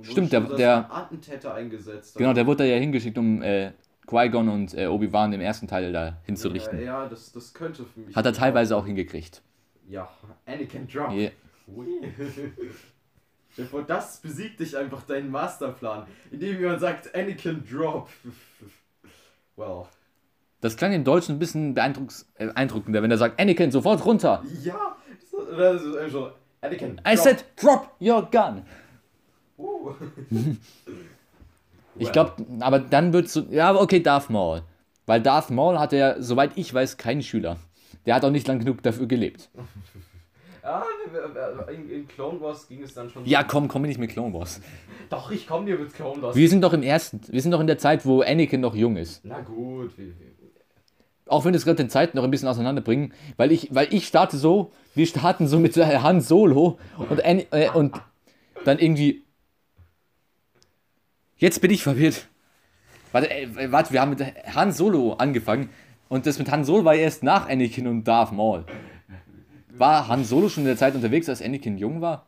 Stimmt, der- der- Attentäter eingesetzt. Genau, der wurde da ja hingeschickt, um äh, Qui-Gon und äh, Obi-Wan im ersten Teil da hinzurichten. Ja, ja, das, das könnte für mich. Hat er teilweise auch hingekriegt. Ja, Anakin Drop. Ja. <laughs> Vor, das besiegt dich einfach deinen Masterplan, indem jemand sagt Anakin Drop. <laughs> Well. Das klang im Deutschen ein bisschen beeindrucks- äh, beeindruckender, wenn er sagt, Anakin, sofort runter. Ja, das, ist einfach so. Anakin I drop. said, drop your gun. Uh. <laughs> Ich glaube, aber dann wird so, ja, okay, Darth Maul. Weil Darth Maul hatte ja, soweit ich weiß, keinen Schüler. Der hat auch nicht lang genug dafür gelebt. <laughs> Ah, in, in Clone Wars ging es dann schon. Ja, komm, komm nicht mit Clone Wars. Doch, ich komme dir mit Clone Wars. Wir sind doch im ersten, wir sind doch in der Zeit, wo Anakin noch jung ist. Na gut, wie, wie, Auch wenn wir es gerade den Zeiten noch ein bisschen auseinanderbringen, weil ich, weil ich starte so, wir starten so mit äh, <laughs> Han Solo und, An äh, und dann irgendwie. Jetzt bin ich verwirrt. Warte, äh, warte, wir haben mit Han Solo angefangen und das mit Han Solo war erst nach Anakin und Darth Maul. War Han Solo schon in der Zeit unterwegs, als Anakin jung war?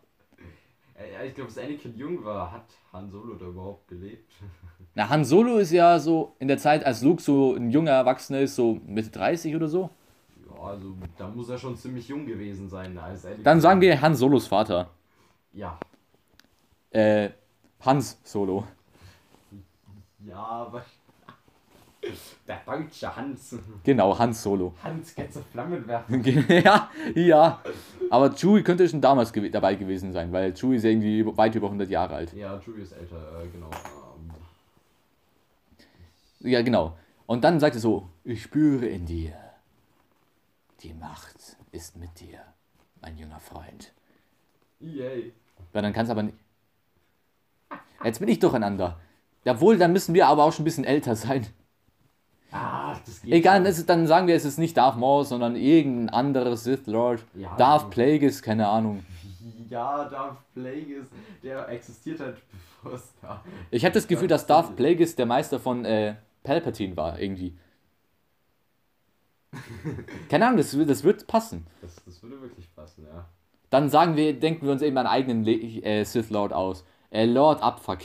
Äh, ja, ich glaube, als Anakin jung war, hat Han Solo da überhaupt gelebt. Na, Han Solo ist ja so in der Zeit, als Luke so ein junger Erwachsener ist, so Mitte 30 oder so. Ja, also da muss er schon ziemlich jung gewesen sein, als Anakin. Dann sagen wir Han Solos Vater. Ja. Äh, Hans Solo. Ja, aber. <laughs> Der deutsche Hans. Genau, Hans Solo. Hans Getze Flammen werfen. <laughs> <laughs> ja, ja. Aber Chewie könnte schon damals gew dabei gewesen sein, weil Chewie ist irgendwie weit über 100 Jahre alt. Ja, Chewie ist älter, äh, genau. Ähm, Ja, genau. Und dann sagt er so, ich spüre in dir. Die Macht ist mit dir, mein junger Freund. Yay. Weil dann kann es aber nicht. Jetzt bin ich durcheinander. Jawohl, dann müssen wir aber auch schon ein bisschen älter sein. Ah, das geht. Egal, ist, dann sagen wir, es ist nicht Darth Maul, sondern irgendein anderes Sith Lord. Ja, Darth Plagueis, keine Ahnung. Ja, Darth Plagueis, der existiert halt bevor es da. Ich hatte das Gefühl, dass Darth Plagueis der Meister von äh, Palpatine war, irgendwie. <laughs> Keine Ahnung, das, das wird passen. Das, das würde wirklich passen, ja. Dann sagen wir, denken wir uns eben einen eigenen Le äh, Sith Lord aus. Äh, Lord Abfuck.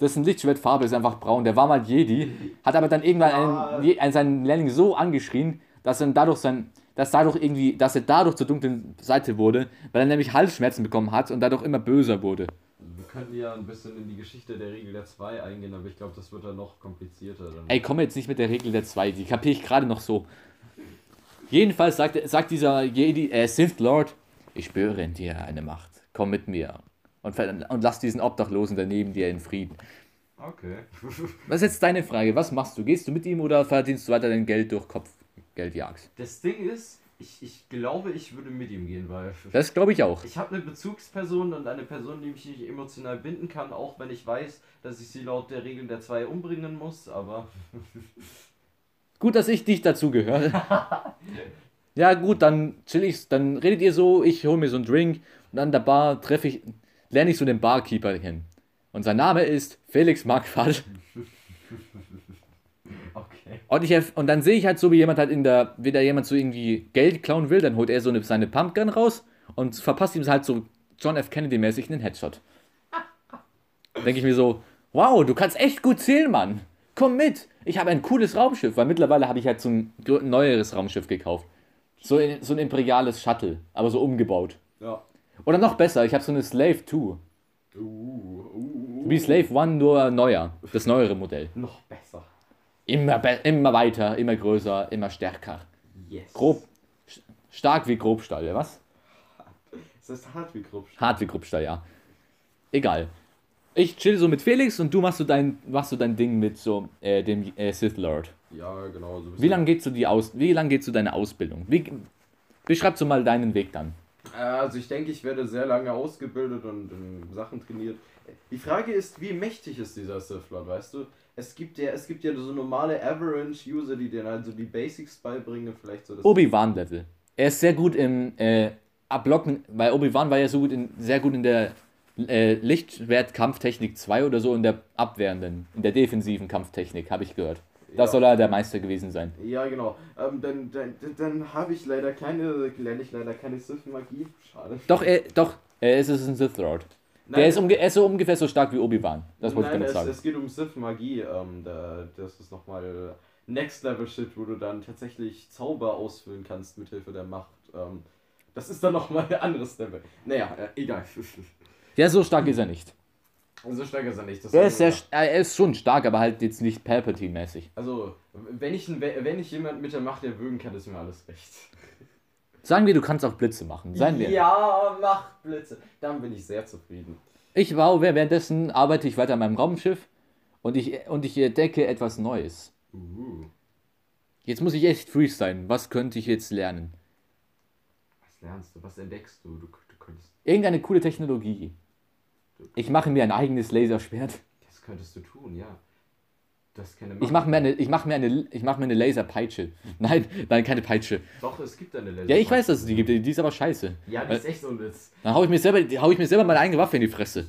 Dessen Lichtschwertfarbe ist einfach braun. Der war mal Jedi, hat aber dann irgendwann einen, Je- einen, seinen Lehrling so angeschrien, dass dann dadurch sein, dass dadurch irgendwie, dass er dadurch zur dunklen Seite wurde, weil er nämlich Halsschmerzen bekommen hat und dadurch immer böser wurde. Wir könnten ja ein bisschen in die Geschichte der Regel der 2 eingehen, aber ich glaube, das wird dann noch komplizierter. Dann. Ey, komm jetzt nicht mit der Regel der zwei, die kapiere ich gerade noch so. Jedenfalls sagt, sagt dieser Jedi, äh, Sith Lord, ich spüre in dir eine Macht. Komm mit mir. Und, und lass diesen Obdachlosen daneben dir in Frieden. Okay. <laughs> Was ist jetzt deine Frage? Was machst du? Gehst du mit ihm oder verdienst du weiter dein Geld durch Kopfgeldjagd? Das Ding ist, ich, ich glaube, ich würde mit ihm gehen, weil <laughs> Das glaube ich auch. ich habe eine Bezugsperson und eine Person, die mich nicht emotional binden kann, auch wenn ich weiß, dass ich sie laut der Regel der 2 umbringen muss, aber <laughs> Gut, dass ich dich dazu gehöre. ja, gut, dann chill ich, dann redet ihr so, ich hole mir so einen Drink und an der Bar treffe ich, lerne ich so den Barkeeper kennen. Und sein Name ist Felix Marquardt. <laughs> okay. Und, ich, und dann sehe ich halt so, wie jemand halt in der, wie da jemand so irgendwie Geld klauen will, dann holt er so eine, seine Pumpgun raus und verpasst ihm halt so John F. Kennedy-mäßig einen Headshot. Denke ich mir so, wow, du kannst echt gut zählen, Mann. Komm mit. Ich habe ein cooles Raumschiff, weil mittlerweile habe ich halt so ein neueres Raumschiff gekauft. So, ein- so ein imperiales Shuttle, aber so umgebaut. Ja. Oder noch besser, ich habe so eine Slave 2. Uh, uh, Wie Slave 1, nur neuer. Das neuere Modell. Noch besser. Immer, be- immer weiter, immer größer, immer stärker. Yes. Grob, st- stark wie Grobstahl, ja, was? Das heißt Hartwig Rupsch. Hartwig Rupster, ja. Egal. Ich chill so mit Felix und du machst so dein, machst so dein Ding mit so äh, dem äh, Sith Lord. Ja, genau. So Wie lange geht so die Aus wie lang geht so deine Ausbildung? Wie, beschreib so mal deinen Weg dann. Äh, Also ich denke, ich werde sehr lange ausgebildet und in Sachen trainiert. Die Frage ist, wie mächtig ist dieser Sith Lord, weißt du? Es gibt ja, es gibt ja so normale Average-User, die dir also die Basics beibringen, vielleicht so das. Obi-Wan Level. Er ist sehr gut im äh, Ablocken, weil Obi-Wan war ja so gut in, sehr gut in der äh, Lichtschwert-Kampftechnik 2 oder so in der abwehrenden, in der defensiven Kampftechnik, habe ich gehört. Da Ja. soll er der Meister gewesen sein. Ja, genau. Ähm, dann dann, dann, habe ich leider keine, lerne ich leider keine Sith-Magie. Schade. Doch, er, doch, er ist es ein Sith Lord. Der ist, umge er ist so ungefähr so stark wie Obi-Wan. Das wollte ich Nein, damit es, sagen. es geht um Sith-Magie. Ähm, da, das ist nochmal Next-Level-Shit, wo du dann tatsächlich Zauber ausfüllen kannst mit Hilfe der Macht. Ähm, das ist dann nochmal ein anderes Level. Naja, äh, egal. <laughs> Ja, so stark ist er nicht. So stark ist er nicht. Das Er ist sehr, er ist schon stark, aber halt jetzt nicht Palpatine-mäßig. Also, wenn ich, wenn ich jemand mit der Macht erwürgen kann, ist mir alles recht. Sagen wir, du kannst auch Blitze machen. Seien wir. Ja, Machtblitze. Dann bin ich sehr zufrieden. Ich war, währenddessen arbeite ich weiter an meinem Raumschiff und ich, und ich entdecke etwas Neues. Uh, Jetzt muss ich echt freestylen. Was könnte ich jetzt lernen? was lernst du? Was entdeckst du? Du, du könntest. Irgendeine coole Technologie. Ich mache mir ein eigenes Laserschwert. Das könntest du tun, ja. Das keine Ich mache mir eine, ich mache mir eine, ich mache mir eine Laserpeitsche. <laughs> Nein, nein, keine Peitsche. Doch, es gibt eine Laser. Ja, ich weiß, dass es die gibt. Die ist aber scheiße. Ja, die ist echt unnütz. Dann hau ich mir selber, hau ich mir selber meine eigene Waffe in die Fresse.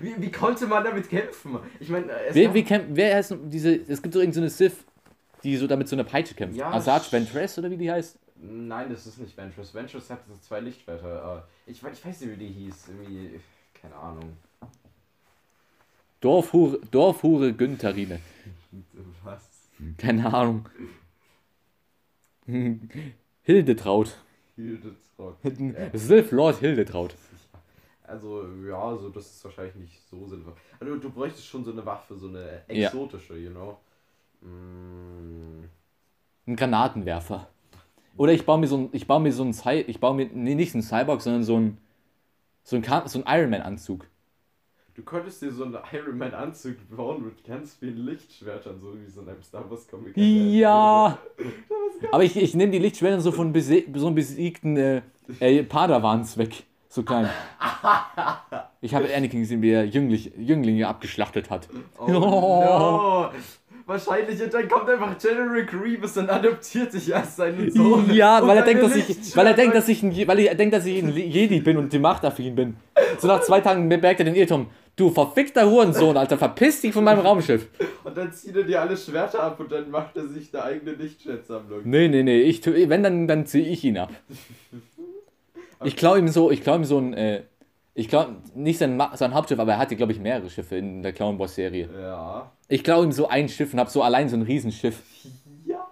Wie, wie konnte man damit kämpfen? Ich meine, es Wer, wie kämpft, wer heißt diese, es gibt so irgendeine Sith, die so damit so eine Peitsche kämpft. Ja, Asajj Ventress oder wie die heißt? Nein, das ist nicht Ventress. Ventress hatte so zwei Lichtschwerter. äh, Ich, ich weiß nicht, wie die hieß. Irgendwie, keine Ahnung. Dorfhure, Dorfhure Güntherine. Was? Keine Ahnung. Hildetraut. Hildetraut. Sith Lord Hildetraut. Also, ja, so, das ist wahrscheinlich nicht so sinnvoll. Also, du bräuchtest schon so eine Waffe, so eine Ja. exotische, you know? Mm, Ein Granatenwerfer. Oder ich baue mir so ein, ich baue mir so ein, ich baue mir, nee, nicht einen Cyborg, sondern so ein, so ein, so ein Iron Man Anzug. Du könntest dir so einen Iron Man Anzug bauen mit ganz vielen Lichtschwertern, so wie so in einem Star Wars Comic. Ja. Aber ich, ich nehme die Lichtschwerter so von bese so einem besiegten äh, äh, Padawans weg. So klein. <laughs> Ich habe Anakin gesehen, wie er Jünglich, Jünglinge abgeschlachtet hat. Oh, no. Wahrscheinlich, und dann kommt einfach General Grievous und adoptiert dich als seinen Sohn. Ja, weil er denkt, dass ich, weil er denkt, dass ich ein, weil er denkt, dass ich ein Jedi bin und die Machtaffin bin. So nach zwei Tagen merkt er den Irrtum. Du verfickter Hurensohn, Alter, verpiss dich von meinem Raumschiff. Und dann zieht er dir alle Schwerter ab und dann macht er sich eine eigene Lichtschwertsammlung. Nee, nee, nee, ich, tu- wenn, dann, dann ziehe ich ihn ab. <laughs> Ich klaue ihm so, ich klaue ihm so ein, äh, ich klaue nicht sein, sein Hauptschiff, aber er hatte, glaube ich, mehrere Schiffe in der Clown Wars Serie. Ja. Ich klaue ihm so ein Schiff und habe so allein so ein Riesenschiff. Ja.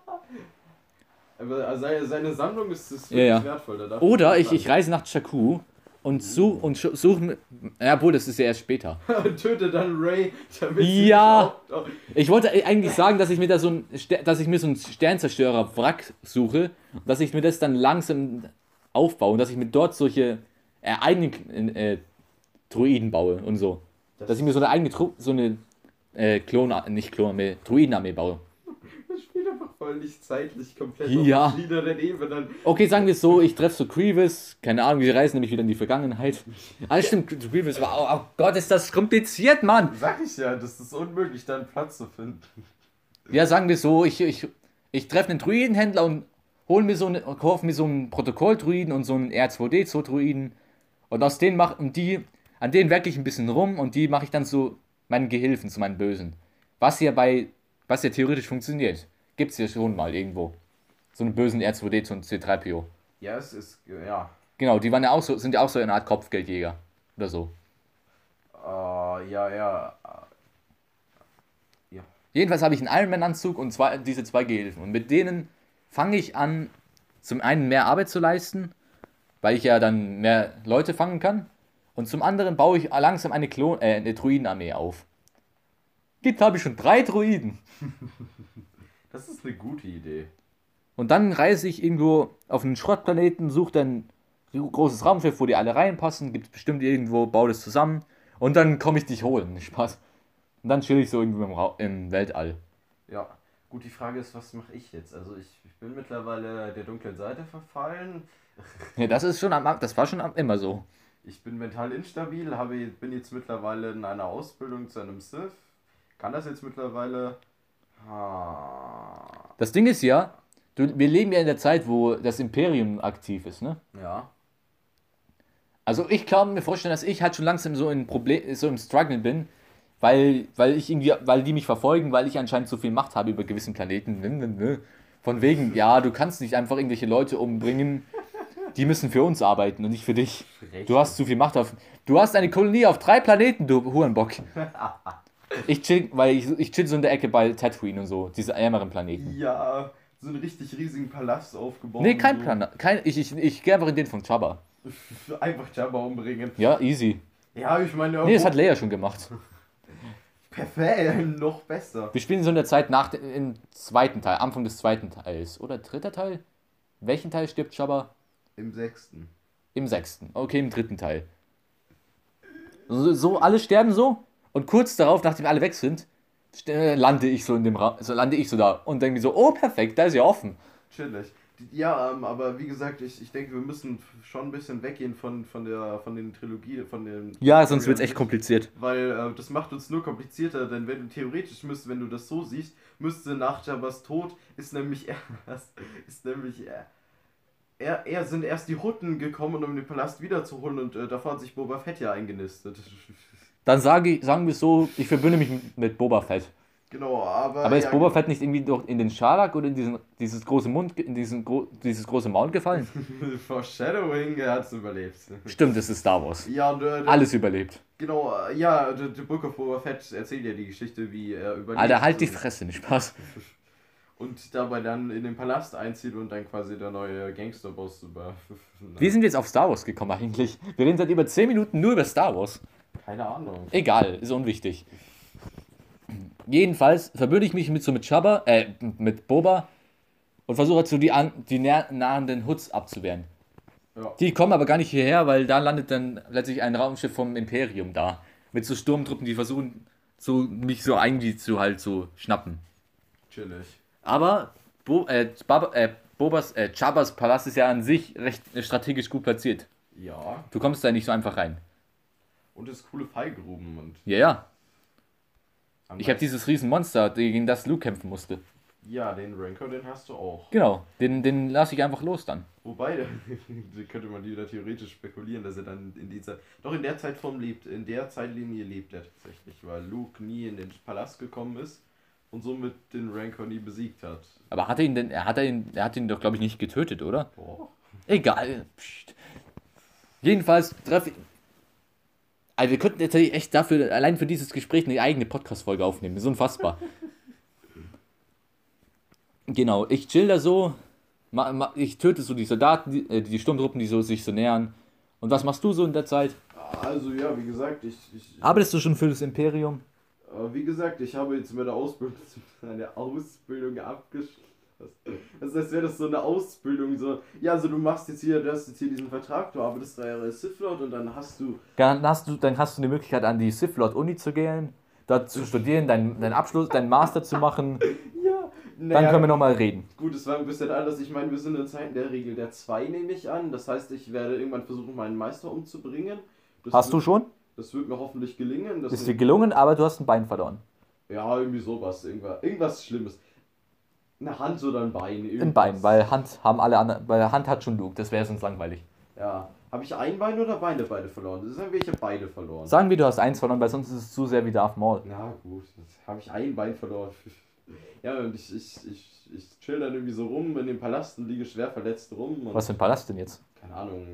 Aber seine, Sammlung ist, ist Ja, wirklich ja. wertvoll. da darf Oder ich, ich reise nach Jakku und suche und sch- suche mir, ja, obwohl, das ist ja erst später. und <laughs> töte dann Ray, damit sie Ja. Ich wollte eigentlich sagen, dass ich mir da so ein, dass ich mir so einen Sternzerstörer-Wrack suche, dass ich mir das dann langsam aufbaue und dass ich mir dort solche äh, eigenen äh, Druiden baue und so. Das- Dass ich mir so eine eigene Tru so eine äh, Klon, nicht Klonarmee, Druidenarmee baue. Voll nicht zeitlich komplett Ja. auf verschiedenen Ebenen. Okay, sagen wir es so, ich treffe so Grievous, keine Ahnung, wir reisen nämlich wieder in die Vergangenheit. Ah, stimmt, Grievous war, oh, oh Gott, ist das kompliziert, Mann! Sag ich ja, das ist unmöglich, da einen Platz zu finden. Ja, sagen wir so, ich, ich, ich treffe einen Druidenhändler und hol mir so eine, kauf mir so einen Protokolldruiden und so einen R2D2-Druiden. Und aus denen mach, und die, an denen werke ich ein bisschen rum und die mache ich dann zu meinen Gehilfen, zu meinen Bösen. Was ja bei, was ja theoretisch funktioniert. Gibt's ja schon mal irgendwo. So einen bösen R2D2 und C3PO. Ja, es ist, ja. Genau, die waren ja auch so, sind ja auch so eine Art Kopfgeldjäger. Oder so. Äh, ja, ja. Ja. Jedenfalls habe ich einen Ironman-Anzug und zwei, diese zwei Gehilfen. Und mit denen fange ich an, zum einen mehr Arbeit zu leisten, weil ich ja dann mehr Leute fangen kann. Und zum anderen baue ich langsam eine, Klon äh, eine Druidenarmee auf. Jetzt habe ich schon drei Druiden. <laughs> Das ist eine gute Idee. Und dann reise ich irgendwo auf einen Schrottplaneten, suche dann großes Raumschiff, wo die alle reinpassen, gibt es bestimmt irgendwo, bau das zusammen und dann komme ich dich holen. <laughs> Spaß. Und dann chill ich so irgendwie im, Ra im Weltall. Ja, gut, die Frage ist, was mache ich jetzt? Also ich, ich bin mittlerweile der dunklen Seite verfallen. <laughs> Ja, das ist schon am, das war schon am, immer so. Ich bin mental instabil, habe, bin jetzt mittlerweile in einer Ausbildung zu einem Sith. Kann das jetzt mittlerweile. Ah, Das Ding ist ja, du, wir leben ja in der Zeit, wo das Imperium aktiv ist, ne? ja. Also ich kann mir vorstellen, dass ich halt schon langsam so in Problem, so im Struggle bin, weil, weil ich irgendwie, weil die mich verfolgen, weil ich anscheinend so viel Macht habe über gewissen Planeten. Von wegen, <laughs> ja, du kannst nicht einfach irgendwelche Leute umbringen, die müssen für uns arbeiten und nicht für dich. Du hast zu viel Macht auf. Du hast eine Kolonie auf drei Planeten, du Hurenbock. <laughs> Ich chill, weil ich, ich chill so in der Ecke bei Tatooine und so, diese ärmeren Planeten. Ja, so einen richtig riesigen Palast aufgebaut. Nee, kein so. Plan. Kein, ich ich, ich gehe einfach in den von Jabba. <laughs> Einfach Jabba umbringen. Ja, easy. Ja, ich meine, Nee, das hat Leia schon gemacht. <laughs> perfekt, <laughs> noch besser. Wir spielen so in der Zeit nach dem im zweiten Teil, Anfang des zweiten Teils. Oder dritter Teil? Welchen Teil stirbt Jabba? Im sechsten. Im sechsten. Okay, im dritten Teil. So, so alle sterben so und kurz darauf, nachdem alle weg sind, äh, lande ich so in dem Ra so lande ich so da und denke mir so, oh perfekt, da ist ja offen. Chillig. Ja, ähm, aber wie gesagt, ich, ich denke, wir müssen schon ein bisschen weggehen von, von der von den Trilogie, von den. Ja, sonst wird's echt kompliziert. Weil äh, das macht uns nur komplizierter, denn wenn du theoretisch müsst, wenn du das so siehst, müsste nach Jabbas Tod ist nämlich <laughs> erst, ist nämlich er, er, er sind erst die Hutten gekommen, um den Palast wiederzuholen und äh, davor hat sich Boba Fett ja eingenistet. <laughs> Dann sage ich, sagen wir es so, ich verbünde mich mit- Boba Fett. Genau, aber. Aber ist ja, Boba Fett nicht irgendwie doch in den Scharlak oder in diesen, dieses große Mund, in diesen, gro dieses große Maul gefallen? <laughs> Foreshadowing, er hat es überlebt. Stimmt, es ist Star Wars. Ja, und, äh, Alles überlebt. Genau, äh, ja, The, The Book of Boba Fett erzählt ja die Geschichte, wie er überlebt. Alter, halt die Fresse, nicht Spaß. <laughs> Und dabei dann in den Palast einzieht und dann quasi der neue Gangsterboss über. <laughs> Wie sind wir jetzt auf Star Wars gekommen eigentlich? Wir reden seit über 10 Minuten nur über Star Wars. Keine Ahnung. Egal, ist unwichtig. Jedenfalls verbünde ich mich mit so mit Jabba, äh, mit Boba und versuche halt so die, an, die nahenden Hoods abzuwehren. Ja. Die kommen aber gar nicht hierher, weil da landet dann letztlich ein Raumschiff vom Imperium da. Mit so Sturmtruppen, die versuchen, so mich so irgendwie zu halt so schnappen. Chillig. Aber Bo, äh, Baba, äh, Bobas, äh, Chabbas Palast ist ja an sich recht äh, strategisch gut platziert. Ja. Du kommst da nicht so einfach rein. Und es ist coole Fallgruben und. Ja, ja. Ich habe dieses riesen Monster, gegen das Luke kämpfen musste. Ja, den Rancor, den hast du auch. Genau, den, den lasse ich einfach los dann. Wobei, <laughs> da könnte man wieder theoretisch spekulieren, dass er dann in dieser. Doch in der Zeitform lebt, in der Zeitlinie lebt er tatsächlich, weil Luke nie in den Palast gekommen ist und somit den Rancor nie besiegt hat. Aber hat er ihn denn, er hat er ihn, er hat ihn doch glaube ich nicht getötet, oder? Boah. Egal. Psst. Jedenfalls treffe ich. Also wir könnten jetzt echt dafür, allein für dieses Gespräch eine eigene Podcast-Folge aufnehmen. Das ist unfassbar. genau, ich chill da so. ma- ma- Ich töte so die Soldaten, die, äh, die Sturmtruppen, die so, sich so nähern. Und was machst du so in der Zeit? Also ja, wie gesagt, ich, ich Arbeitest du schon für das Imperium? äh, wie gesagt, ich habe jetzt meine Ausbildung, <laughs> eine Ausbildung abgeschlossen. Das heißt, wäre das so eine Ausbildung, so, ja, also du machst jetzt hier, du hast jetzt hier diesen Vertrag, du arbeitest drei Jahre als Sith Lord und dann hast du, Dann hast du, dann hast du die Möglichkeit, an die Sith Lord Uni zu gehen, dort zu <laughs> studieren, deinen deinen Abschluss, deinen Master zu machen. <laughs> ja, Dann können wir nochmal reden. Gut, es war ein bisschen anders. Ich meine, wir sind in Zeiten der Regel der 2, nehme ich an. Das heißt, ich werde irgendwann versuchen, meinen Meister umzubringen. Das Hast du wird, schon? Das wird mir hoffentlich gelingen. Das Ist dir gelungen, aber du hast ein Bein verloren. ja, irgendwie sowas. Irgendwas, irgendwas Schlimmes. Eine Hand oder ein Bein. Ein irgendwas. Bein, weil Hand haben alle anderen, weil Hand hat schon Luke, das wäre sonst langweilig. Ja. Habe ich ein Bein oder Beine beide verloren? Das ist irgendwie, ich habe beide verloren. Sagen wir, du hast eins verloren, weil sonst ist es zu sehr wie Darth Maul. Na gut, habe ich ein Bein verloren. <laughs> Ja, und ich, ich, ich, ich chill dann irgendwie so rum in den Palast und liege schwer verletzt rum. Was für ein Palast denn jetzt? Keine Ahnung.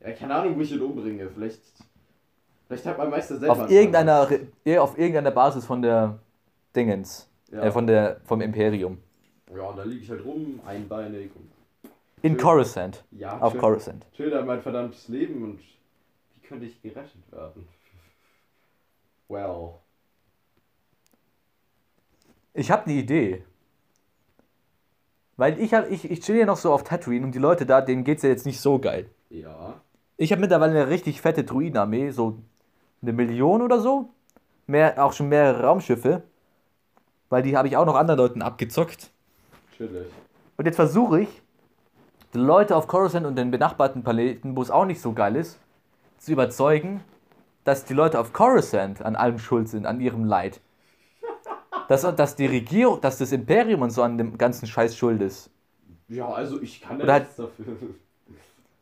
Ja, keine Ahnung, wo ich ihn umbringe. Vielleicht. Vielleicht hat mein Meister selber. Auf irgendeiner. Re- auf irgendeiner Basis von der Dingens, Ja. äh, von der, vom Imperium. Ja, und da liege ich halt rum, einbeinig und. In. Coruscant. Ja, Auf chill, Coruscant. chill da mein verdammtes Leben und. Wie könnte ich gerettet werden? <laughs> Well. Ich habe eine Idee. Weil ich, hab, ich, ich chill ja noch so auf Tatooine und die Leute da, denen geht's ja jetzt nicht so geil. Ja. Ich habe mittlerweile eine richtig fette Druidenarmee, so eine Million oder so. Mehr, auch schon mehrere Raumschiffe. Weil die habe ich auch noch anderen Leuten abgezockt. Chillig. Und jetzt versuche ich, die Leute auf Coruscant und den benachbarten Planeten, wo es auch nicht so geil ist, zu überzeugen, dass die Leute auf Coruscant an allem schuld sind, an ihrem Leid. Dass, dass die Regierung, dass das Imperium und so an dem ganzen Scheiß schuld ist. Ja, also ich kann ja Oder nichts dafür.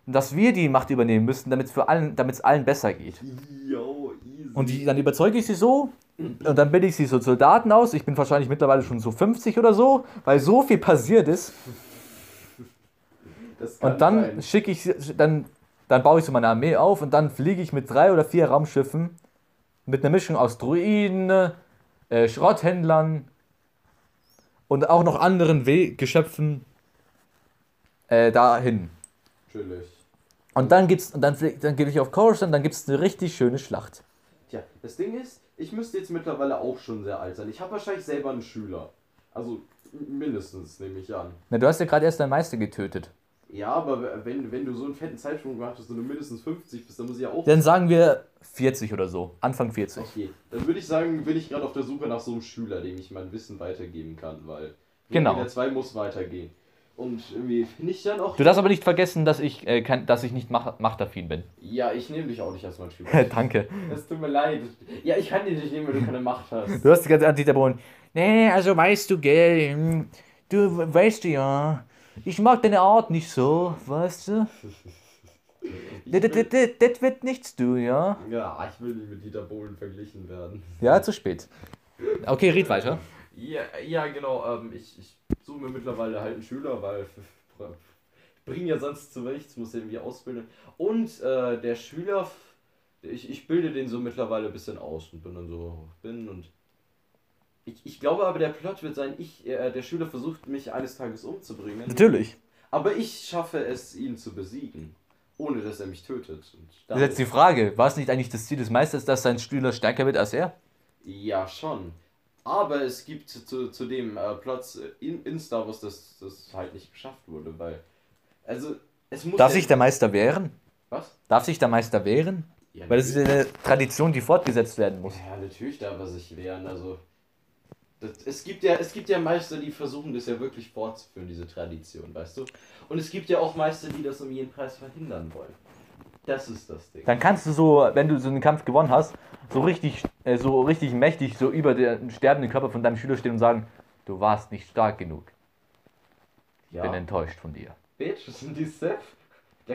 Und dass wir die Macht übernehmen müssen, damit es allen, allen besser geht. Yo, easy. Und die, dann überzeuge ich sie so und dann bilde ich sie so Soldaten aus. Ich bin wahrscheinlich mittlerweile schon so 50 oder so, weil so viel passiert ist. Und dann schicke ich, sie- dann, dann baue ich so meine Armee auf und dann fliege ich mit drei oder vier Raumschiffen mit einer Mischung aus Druiden, äh, Schrotthändlern und auch noch anderen We Geschöpfen äh, dahin. Chillig. Und dann gibt's, und dann, dann gehe ich auf Coruscant, dann gibt es eine richtig schöne Schlacht. Tja, das Ding ist, ich müsste jetzt mittlerweile auch schon sehr alt sein. Ich habe wahrscheinlich selber einen Schüler. Also mindestens, nehme ich an. Na, du hast ja gerade erst deinen Meister getötet. Ja, aber wenn, wenn du so einen fetten Zeitsprung gemacht hast und du mindestens 50 bist, dann muss ich ja auch. Dann sagen wir 40 oder so, Anfang 40. Okay, dann würde ich sagen, bin ich gerade auf der Suche nach so einem Schüler, dem ich mein Wissen weitergeben kann, weil Genau. der 2 muss weitergehen. Und irgendwie finde ich dann auch. Du darfst aber nicht vergessen, dass ich, äh, kein, dass ich nicht mach, machtaffin bin. Ja, ich nehme dich auch nicht als mein Schüler. <laughs> Danke. Es tut mir leid. Ja, ich kann dich nicht nehmen, weil du keine Macht hast. Du hast die ganze Zeit Dieter Bohlen. Nee, also weißt du, gell, hm, du weißt du ja, ich mag deine Art nicht so, weißt du? Das wird nichts, du, ja? ja, ich will nicht mit Dieter Bohlen verglichen werden. Ja, zu spät. Okay, red weiter. Ja, ja genau. Ähm, ich, ich suche mir mittlerweile halt einen Schüler, weil ich bringe ja sonst zu nichts, muss irgendwie ausbilden. Und äh, der Schüler, ich, ich bilde den so mittlerweile ein bisschen aus und bin dann so, bin und. Ich, ich glaube aber, der Plot wird sein, ich, äh, der Schüler versucht mich eines Tages umzubringen. Natürlich. Aber ich schaffe es, ihn zu besiegen. Ohne dass er mich tötet. Und Das ist jetzt die Frage, war es nicht eigentlich das Ziel des Meisters, dass sein Schüler stärker wird als er? Ja, schon. Aber es gibt zu, zu dem äh, Platz in, in Star Wars, das, das halt nicht geschafft wurde, weil. Also, es muss. Darf ja- sich der Meister wehren? Was? Darf sich der Meister wehren? Ja, Weil das ist eine Tradition, die fortgesetzt werden muss. Ja, natürlich darf er sich wehren. Also. Das, es, gibt ja, es gibt ja Meister, die versuchen das ja wirklich fortzuführen, diese Tradition, weißt du? Und es gibt ja auch Meister, die das um jeden Preis verhindern wollen. Das ist das Ding. Dann kannst du so, wenn du so einen Kampf gewonnen hast, so richtig, äh, so richtig mächtig so über den sterbenden Körper von deinem Schüler stehen und sagen, du warst nicht stark genug. Ich ja. bin enttäuscht von dir. Bitch, das sind die Seth.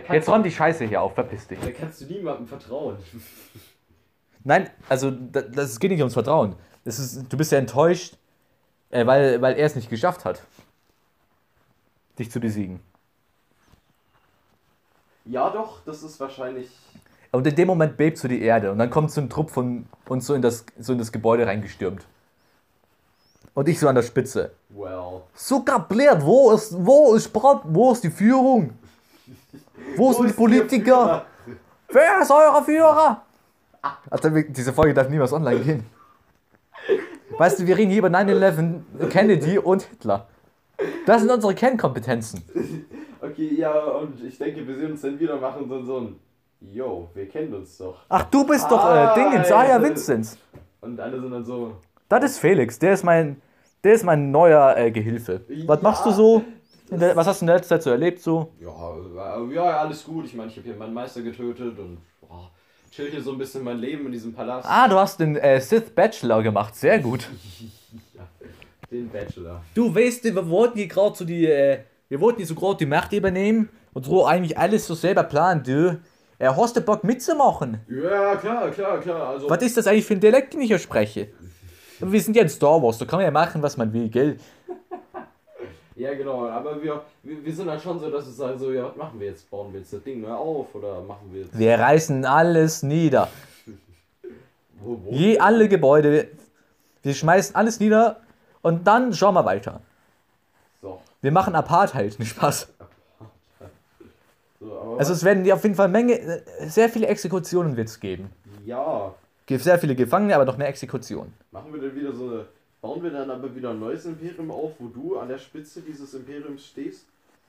Jetzt räum die Scheiße hier auf, verpiss dich. da kannst du niemandem vertrauen. <laughs> Nein, also da- das geht nicht ums Vertrauen. Das ist, du bist ja enttäuscht, äh, weil, weil er es nicht geschafft hat, dich zu besiegen. Ja, doch, das ist wahrscheinlich. Und in dem Moment bebt so die Erde und dann kommt so ein Trupp von uns so in das, so in das Gebäude reingestürmt. Und ich so an der Spitze. Well. So kabliert, wo ist, wo ist, Brat- wo ist die Führung? Wo sind die Politiker? Wer ist euer Führer? Also, diese Folge darf niemals online gehen. Weißt du, wir reden hier über 9-11, Kennedy und Hitler. Das sind unsere Kernkompetenzen. Okay, ja, und ich denke, wir sehen uns dann wieder machen so, so ein. Yo, wir kennen uns doch. Ach, du bist doch äh, Dingens, ah ja, Vinzenz. Und alle sind dann so. Das ist Felix, der ist mein, der ist mein neuer äh, Gehilfe. Was Ja. machst du so? Der, was hast du in der letzten Zeit so erlebt so? Ja, äh, ja, alles gut. Ich meine, ich habe hier meinen Meister getötet und boah, chill hier so ein bisschen mein Leben in diesem Palast. Ah, du hast den äh, Sith Bachelor gemacht, sehr gut. <laughs> Ja, den Bachelor. Du weißt, wir wollten hier gerade so die, äh, wir wollten hier so gerade die Macht übernehmen und so eigentlich alles so selber planen, du. Äh, hast du Bock mitzumachen? Ja, klar, klar, klar. Also, Was ist das eigentlich für ein Dialekt, den ich hier spreche? <laughs> Wir sind ja in Star Wars, da kann man ja machen, was man will, gell? ja, genau. Aber wir, wir, wir sind halt schon so, dass wir sagen, so, ja, was machen wir jetzt? Bauen wir jetzt das Ding neu auf oder machen wir jetzt. Wir reißen alles nieder. Wo, wo? Je alle Gebäude. Wir schmeißen alles nieder und dann schauen wir weiter. Wir machen Apartheid, nicht Spaß. so Also es werden auf jeden Fall Menge, äh, sehr viele Exekutionen wird es geben. ja. Gibt sehr viele Gefangene, aber noch mehr Exekutionen. Machen wir dann wieder so eine. Bauen wir dann aber wieder ein neues Imperium auf, wo du an der Spitze dieses Imperiums stehst?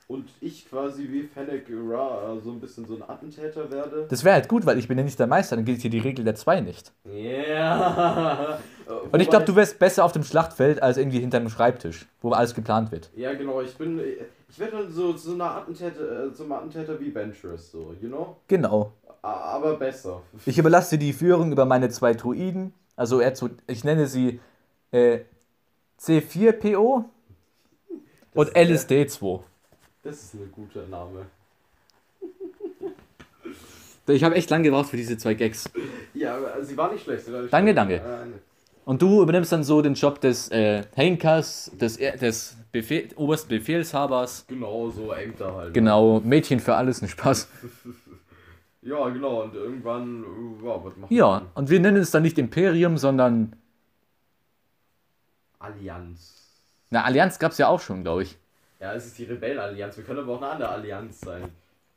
Und ich quasi wie Fennec Ra so ein bisschen so ein Attentäter werde. Das wäre halt gut, weil ich bin ja nicht der Meister, dann gilt hier die Regel der zwei nicht. Ja. <laughs> Und ich glaube, du wärst besser auf dem Schlachtfeld als irgendwie hinter einem Schreibtisch, wo alles geplant wird. Ja, genau, ich bin. Ich werde dann so, so eine Attentäter, äh, so ein Attentäter wie Venturous, so, you know? Genau. Aber besser. Ich überlasse dir die Führung über meine zwei Druiden. Also R2, ich nenne sie äh, C4PO und Das- LSD2. Das ist ein guter Name. <laughs> Ich habe echt lange gebraucht für diese zwei Gags. Ja, aber sie war nicht schlecht. War nicht Danke, schlecht. danke. Äh, ne. Und du übernimmst dann so den Job des äh, Henkers, des, Er- des Befehl, obersten Befehlshabers. Genau, so Ämter halt. Genau, Mädchen für alles, ein Spaß. <laughs> Ja, genau, und irgendwann, äh, ja, was machen Ja, wir? und wir nennen es dann nicht Imperium, sondern Allianz. eine Allianz gab es ja auch schon, glaube ich. Ja, es ist die Rebellenallianz. Wir können aber auch eine andere Allianz sein.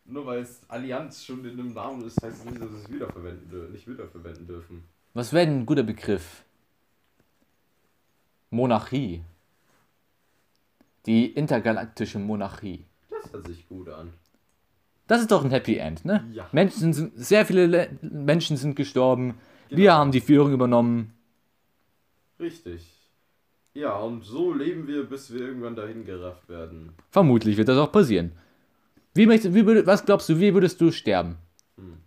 Nur weil es Allianz schon in dem Namen ist, heißt es nicht, dass wir es wiederverwenden, nicht wiederverwenden dürfen. Was wäre denn ein guter Begriff? Monarchie. Die intergalaktische Monarchie. Das hört sich gut an. Das ist doch ein Happy End, ne? Ja. Menschen sind, sehr viele Le Menschen sind gestorben. Wir Genau. haben die Führung übernommen. Richtig. Ja, und so leben wir, bis wir irgendwann dahin gerafft werden. Vermutlich wird das auch passieren. Wie möchtest, wie was glaubst du, wie würdest du sterben? Hm.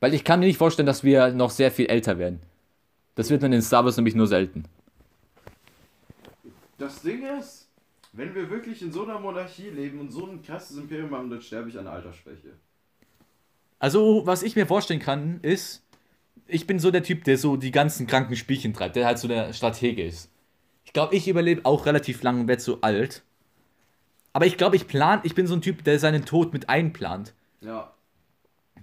Weil ich kann mir nicht vorstellen, dass wir noch sehr viel älter werden. Das wird man in Star Wars nämlich nur selten. Das Ding ist, wenn wir wirklich in so einer Monarchie leben und so ein krasses Imperium haben, dann sterbe ich an Altersschwäche. Also, was ich mir vorstellen kann, ist, ich bin so der Typ, der so die ganzen kranken Spielchen treibt, der halt so der Stratege ist. Ich glaube, ich überlebe auch relativ lang und werde so alt. Aber ich glaube, ich plan, ich bin so ein Typ, der seinen Tod mit einplant. Ja,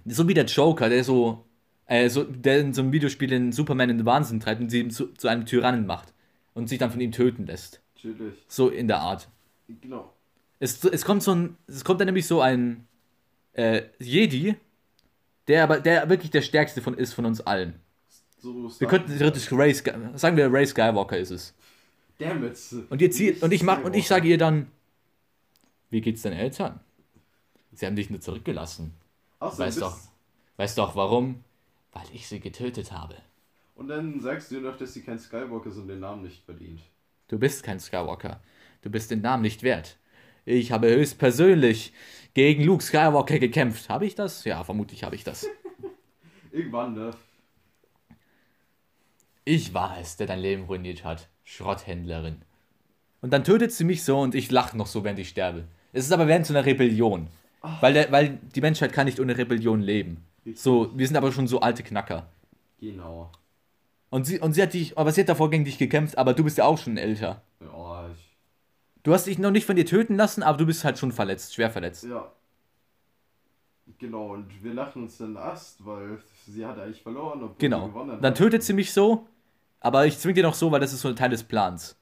So wie der Joker, der so, äh, so der in so einem Videospiel den Superman in den Wahnsinn treibt und sie zu, zu einem Tyrannen macht. Und sich dann von ihm töten lässt. natürlich. So in der Art. Genau. Es, es kommt so ein, es kommt dann nämlich so ein äh, Jedi, der aber der wirklich der stärkste von ist von uns allen. So Wir könnten theoretisch Ray, sagen wir Ray Skywalker ist es. Dammit. Und ihr zieht und ich mach und ich sage ihr dann, wie geht's deinen Eltern? Sie haben dich nur zurückgelassen. Ach so, Weißt doch. Weißt doch warum? Weil ich sie getötet habe. Und dann sagst du noch, dass sie kein Skywalker sind und den Namen nicht verdient. Du bist kein Skywalker. Du bist den Namen nicht wert. Ich habe höchstpersönlich gegen Luke Skywalker gekämpft. Habe ich das? Ja, vermutlich habe ich das. <laughs> Irgendwann, ne? Ich war es, der dein Leben ruiniert hat. Schrotthändlerin. Und dann tötet sie mich so und ich lache noch so, während ich sterbe. Es ist aber während so einer Rebellion. Weil, der, weil die Menschheit kann nicht ohne Rebellion leben. So, wir sind aber schon so alte Knacker. Genau. Und sie, und sie hat dich, aber sie hat davor gegen dich gekämpft, aber du bist ja auch schon älter. Ja, ich. Du hast dich noch nicht von dir töten lassen, aber du bist halt schon verletzt, schwer verletzt. Ja. Genau, und wir lachen uns den Ast, weil sie hat eigentlich verloren. sie Genau. gewonnen Dann hat. tötet sie mich so, aber ich zwing dir noch so, weil das ist so ein Teil des Plans.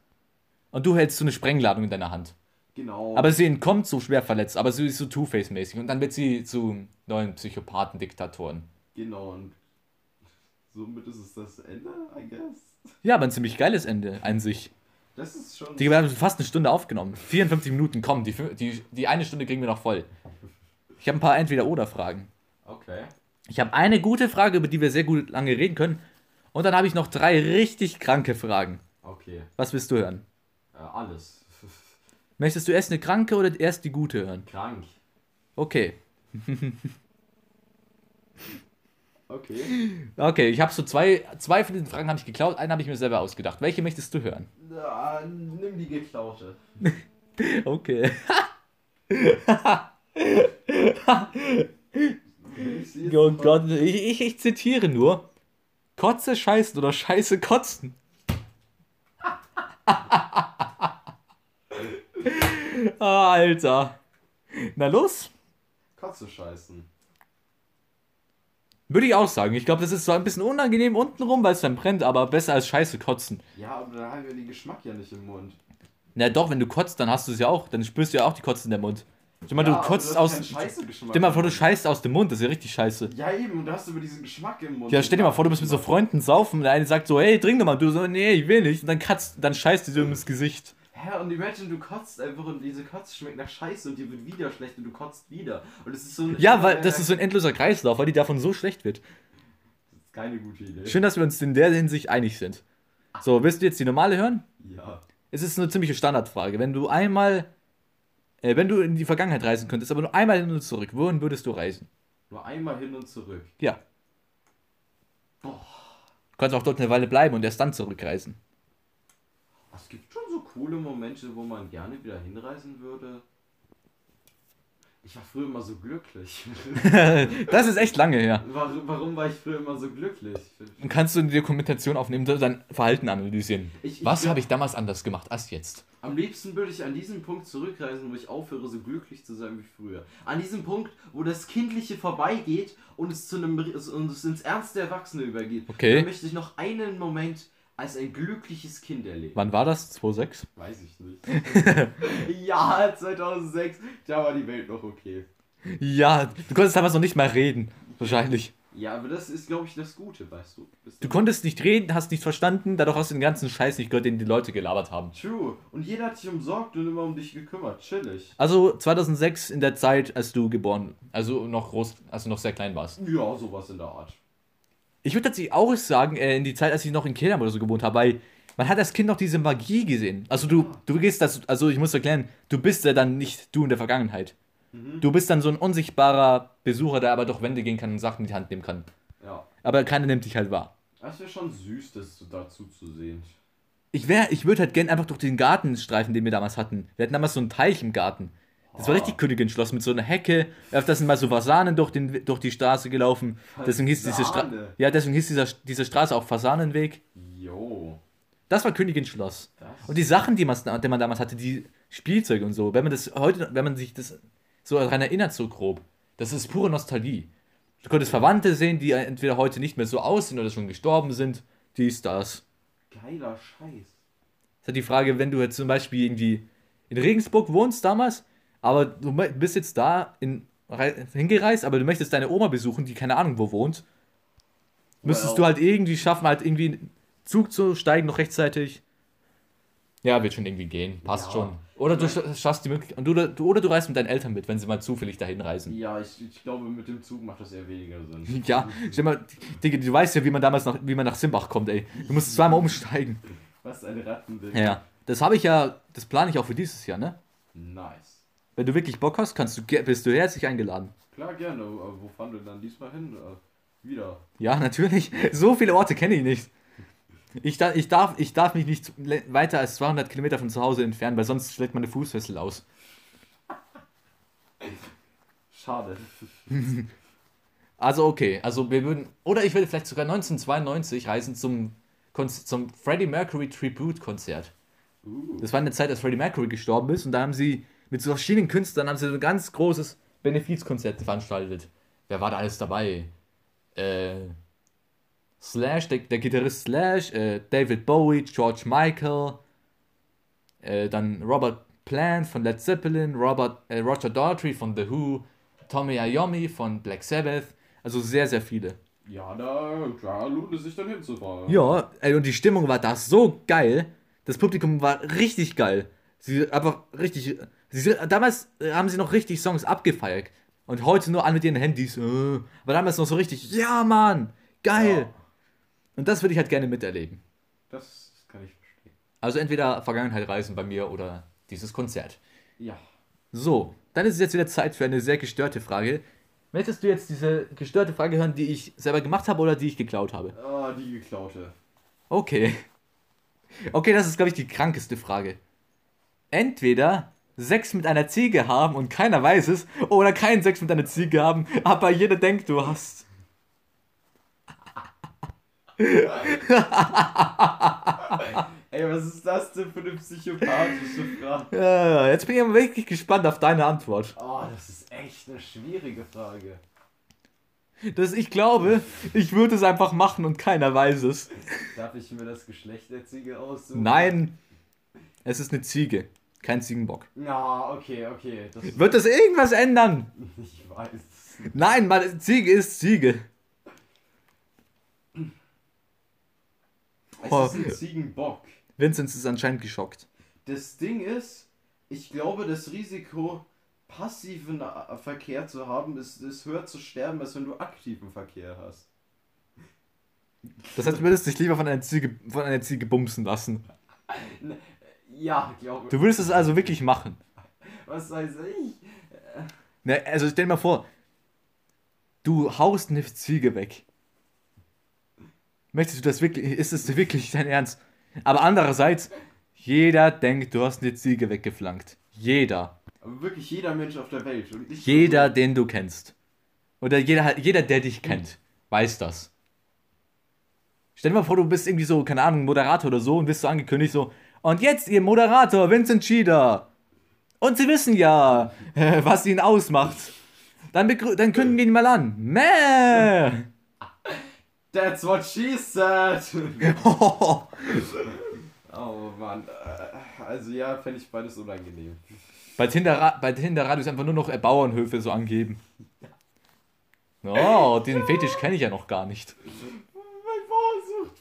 Und du hältst so eine Sprengladung in deiner Hand. Genau. Aber sie entkommt so schwer verletzt, aber sie ist so Two-Face-mäßig. Und dann wird sie zu neuen Psychopathen-Diktatoren. Genau, und somit ist es das Ende, I guess. Ja, aber ein ziemlich geiles Ende an sich. Das ist schon. Die, haben fast eine Stunde aufgenommen. 54 Minuten, komm, die, die, die eine Stunde kriegen wir noch voll. Ich habe ein paar Entweder-Oder-Fragen. Okay. Ich habe eine gute Frage, über die wir sehr gut lange reden können. Und dann habe ich noch drei richtig kranke Fragen. Okay. Was willst du hören? Äh, alles. <laughs> Möchtest du erst eine kranke oder erst die gute hören? Krank. Okay. Okay. Okay, ich habe so zwei, zwei von diesen Fragen habe ich geklaut, eine habe ich mir selber ausgedacht. Welche möchtest du hören? Ja, nimm die geklaute. <laughs> Okay. <laughs> Oh Gott, ich, ich, ich zitiere nur. Kotze scheißen oder Scheiße kotzen. <laughs> ah, Alter. Na los? Kotze scheißen. Würde ich auch sagen. Ich glaube, das ist zwar ein bisschen unangenehm untenrum, weil es dann brennt, aber besser als Scheiße kotzen. Ja, aber da haben wir den Geschmack ja nicht im Mund. Na doch, wenn du kotzt, dann hast du es ja auch. Dann spürst du ja auch die Kotze in der Mund. Stell mal, ja, du kotzt aus. Stell mal vor, du scheißt aus dem Mund. Das ist ja richtig scheiße. Ja, eben, und da hast du über diesen Geschmack im Mund. Ja, stell dir mal vor, du bist mit so Freunden saufen und der eine sagt so, hey, trink doch mal. Du so, nee, ich will nicht. Und dann kratzt, dann scheißt du dir ins Gesicht. Hä, und imagine, du kotzt einfach und diese Kotze schmeckt nach Scheiße und dir wird wieder schlecht und du kotzt wieder. Und es ist so ein. Ja, weil das ist so ein endloser Kreislauf, weil die davon so schlecht wird. Das ist keine gute Idee. Schön, dass wir uns in der Hinsicht einig sind. So, willst du jetzt die normale hören? Ja. Es ist eine ziemliche Standardfrage. Wenn du einmal, äh, wenn du in die Vergangenheit reisen könntest, aber nur einmal hin und zurück, wohin würdest du reisen? Nur einmal hin und zurück. Ja. Boah. Du kannst auch dort eine Weile bleiben und erst dann zurückreisen. Es gibt schon so coole Momente, wo man gerne wieder hinreisen würde. Ich war früher immer so glücklich. <laughs> das ist echt lange her. warum, warum war ich früher immer so glücklich? Dann kannst du eine Dokumentation aufnehmen dein Verhalten analysieren. Ich- ich Was habe ich damals anders gemacht als jetzt? Am liebsten würde ich an diesen Punkt zurückreisen, wo ich aufhöre, so glücklich zu sein wie früher. An diesem Punkt, wo das Kindliche vorbeigeht und es zu einem und es ins ernste Erwachsene übergeht. Okay. Dann möchte ich noch einen Moment als ein glückliches Kind erleben. Wann war das? 2006? Weiß ich nicht. <laughs> ja, 2006, da war die Welt noch okay. Ja, du konntest damals noch nicht mal reden. Wahrscheinlich. Ja, aber das ist, glaube ich, das Gute, weißt du. Bist Du konntest nicht reden, hast nicht verstanden, dadurch hast du den ganzen Scheiß nicht gehört, den die Leute gelabert haben. True. Und jeder hat sich umsorgt und immer um dich gekümmert. Chillig. Also 2006 in der Zeit, als du geboren, also noch groß, als du noch sehr klein warst. Ja, sowas in der Art. Ich würde tatsächlich auch sagen, äh, in die Zeit, als ich noch in Kindern oder so gewohnt habe, weil man hat als Kind noch diese Magie gesehen. Also du, du gehst das, also ich muss erklären, du bist ja dann nicht du in der Vergangenheit. Du bist dann so ein unsichtbarer Besucher, der aber durch Wände gehen kann und Sachen in die Hand nehmen kann. Ja. Aber keiner nimmt dich halt wahr. Das wäre schon süß, das dazu zu sehen. Ich wär, ich würde halt gern einfach durch den Gartenstreifen, den wir damals hatten. Wir hatten damals so einen Teich im Garten. Das war richtig Königin-Schloss mit so einer Hecke. Öfters sind mal so Fasanen durch, den, durch die Straße gelaufen. Deswegen hieß diese Straße. Fasane? Ja, deswegen hieß dieser, diese Straße auch Fasanenweg. Jo. Das war Königin-Schloss. Das Und die Sachen, die man, die man damals hatte, die Spielzeuge und so, wenn man das heute, wenn man sich das so daran erinnert, so grob, das ist pure Nostalgie. Du konntest Verwandte sehen, die entweder heute nicht mehr so aussehen oder schon gestorben sind. Dies, das. geiler Scheiß. Das ist halt die Frage, wenn du jetzt zum Beispiel irgendwie in Regensburg wohnst damals, aber du bist jetzt da in, rei- hingereist, aber du möchtest deine Oma besuchen, die keine Ahnung wo wohnt, müsstest du halt irgendwie schaffen, halt irgendwie Zug zu steigen noch rechtzeitig. Ja, wird schon irgendwie gehen, passt Ja. schon. Oder du sch- schaffst die Möglichkeit, und du, du, oder du reist mit deinen Eltern mit, wenn sie mal zufällig dahin reisen. Ja, ich, ich glaube, mit dem Zug macht das eher weniger Sinn. <laughs> Ja, stell mal, Digga, du weißt ja, wie man damals nach, wie man nach Simbach kommt, ey. Du musst zweimal umsteigen. <laughs> Was ein Rattenbild. Ja, das habe ich ja, das plane ich auch für dieses Jahr, ne? Nice. Wenn du wirklich Bock hast, kannst du, bist du herzlich eingeladen. Klar, gerne. Aber wo fahren wir dann diesmal hin? Äh, wieder. Ja, natürlich. <laughs> So viele Orte kenne ich nicht. Ich, da, ich, darf, ich darf mich nicht weiter als 200 Kilometer von zu Hause entfernen, weil sonst schlägt meine Fußfessel aus. Schade. Also okay, also wir würden, oder ich würde vielleicht sogar 1992 reisen zum, Konz- zum Freddie Mercury Tribute Konzert. Uh. Das war in der Zeit, als Freddie Mercury gestorben ist und da haben sie mit so verschiedenen Künstlern haben sie so ein ganz großes Benefizkonzert veranstaltet. Wer war da alles dabei? Äh, Slash, der, der Gitarrist Slash, äh, David Bowie, George Michael, äh, dann Robert Plant von Led Zeppelin, Robert, äh, Roger Daughtry von The Who, Tommy Iommi von Black Sabbath, also sehr, sehr viele. Ja, da, da lohnt es sich dann hinzufahren. Ja, ey, und die Stimmung war da so geil. Das Publikum war richtig geil. Sie einfach richtig. Sie, damals haben sie noch richtig Songs abgefeiert. Und heute nur an mit ihren Handys. Äh, aber damals noch so richtig. Ja, Mann! Geil! Ja, Und das würde ich halt gerne miterleben. das kann ich verstehen. Also entweder Vergangenheit reisen bei mir oder dieses Konzert. Ja. So, dann ist es jetzt wieder Zeit für eine sehr gestörte Frage. Möchtest du jetzt diese gestörte Frage hören, die ich selber gemacht habe oder die ich geklaut habe? Ah, die geklaute. Okay. Okay, das ist, glaube ich, die krankeste Frage. Entweder Sex mit einer Ziege haben und keiner weiß es, oder keinen Sex mit einer Ziege haben, aber jeder denkt, du hast. Ey, was ist das denn für eine psychopathische Frage? Ja, jetzt bin ich aber wirklich gespannt auf deine Antwort. Oh, das ist echt eine schwierige Frage. Das, ich glaube, ich würde es einfach machen und keiner weiß es. Darf ich mir das Geschlecht der Ziege aussuchen? Nein, es ist eine Ziege, kein Ziegenbock. Ja, okay, okay. Das Wird das irgendwas ändern? Ich weiß. Nein, Mann, Ziege ist Ziege. Es Oh. ist ein Ziegenbock. Vincent ist anscheinend geschockt. das Ding ist, ich glaube, das Risiko, passiven äh, Verkehr zu haben, ist, ist höher zu sterben, als wenn du aktiven Verkehr hast. Das heißt, du würdest dich lieber von einer Ziege, von einer Ziege bumsen lassen. <laughs> Ja, glaube Du würdest es also wirklich machen. Was weiß ich? Ne, also stell dir mal vor, du haust eine Ziege weg. Möchtest du das wirklich, ist es wirklich dein Ernst? Aber andererseits, jeder denkt, du hast eine Ziege weggeflankt. Jeder. Aber wirklich jeder Mensch auf der Welt. Jeder, den du kennst. Oder jeder, jeder, der dich kennt, weiß das. Stell dir mal vor, du bist irgendwie so, keine Ahnung, Moderator oder so und wirst so angekündigt so, und jetzt ihr Moderator, Vincent Schieder. Und sie wissen ja, <laughs> was ihn ausmacht. Dann, dann kündigen wir ihn mal an. Mäh! That's what she said. Oh, <laughs> Oh Mann. Äh, Also ja, fände ich beides unangenehm. bei Tinder, bei Tinder Radio ist einfach nur noch Bauernhöfe so angeben. Oh, diesen Fetisch kenne ich ja noch gar nicht.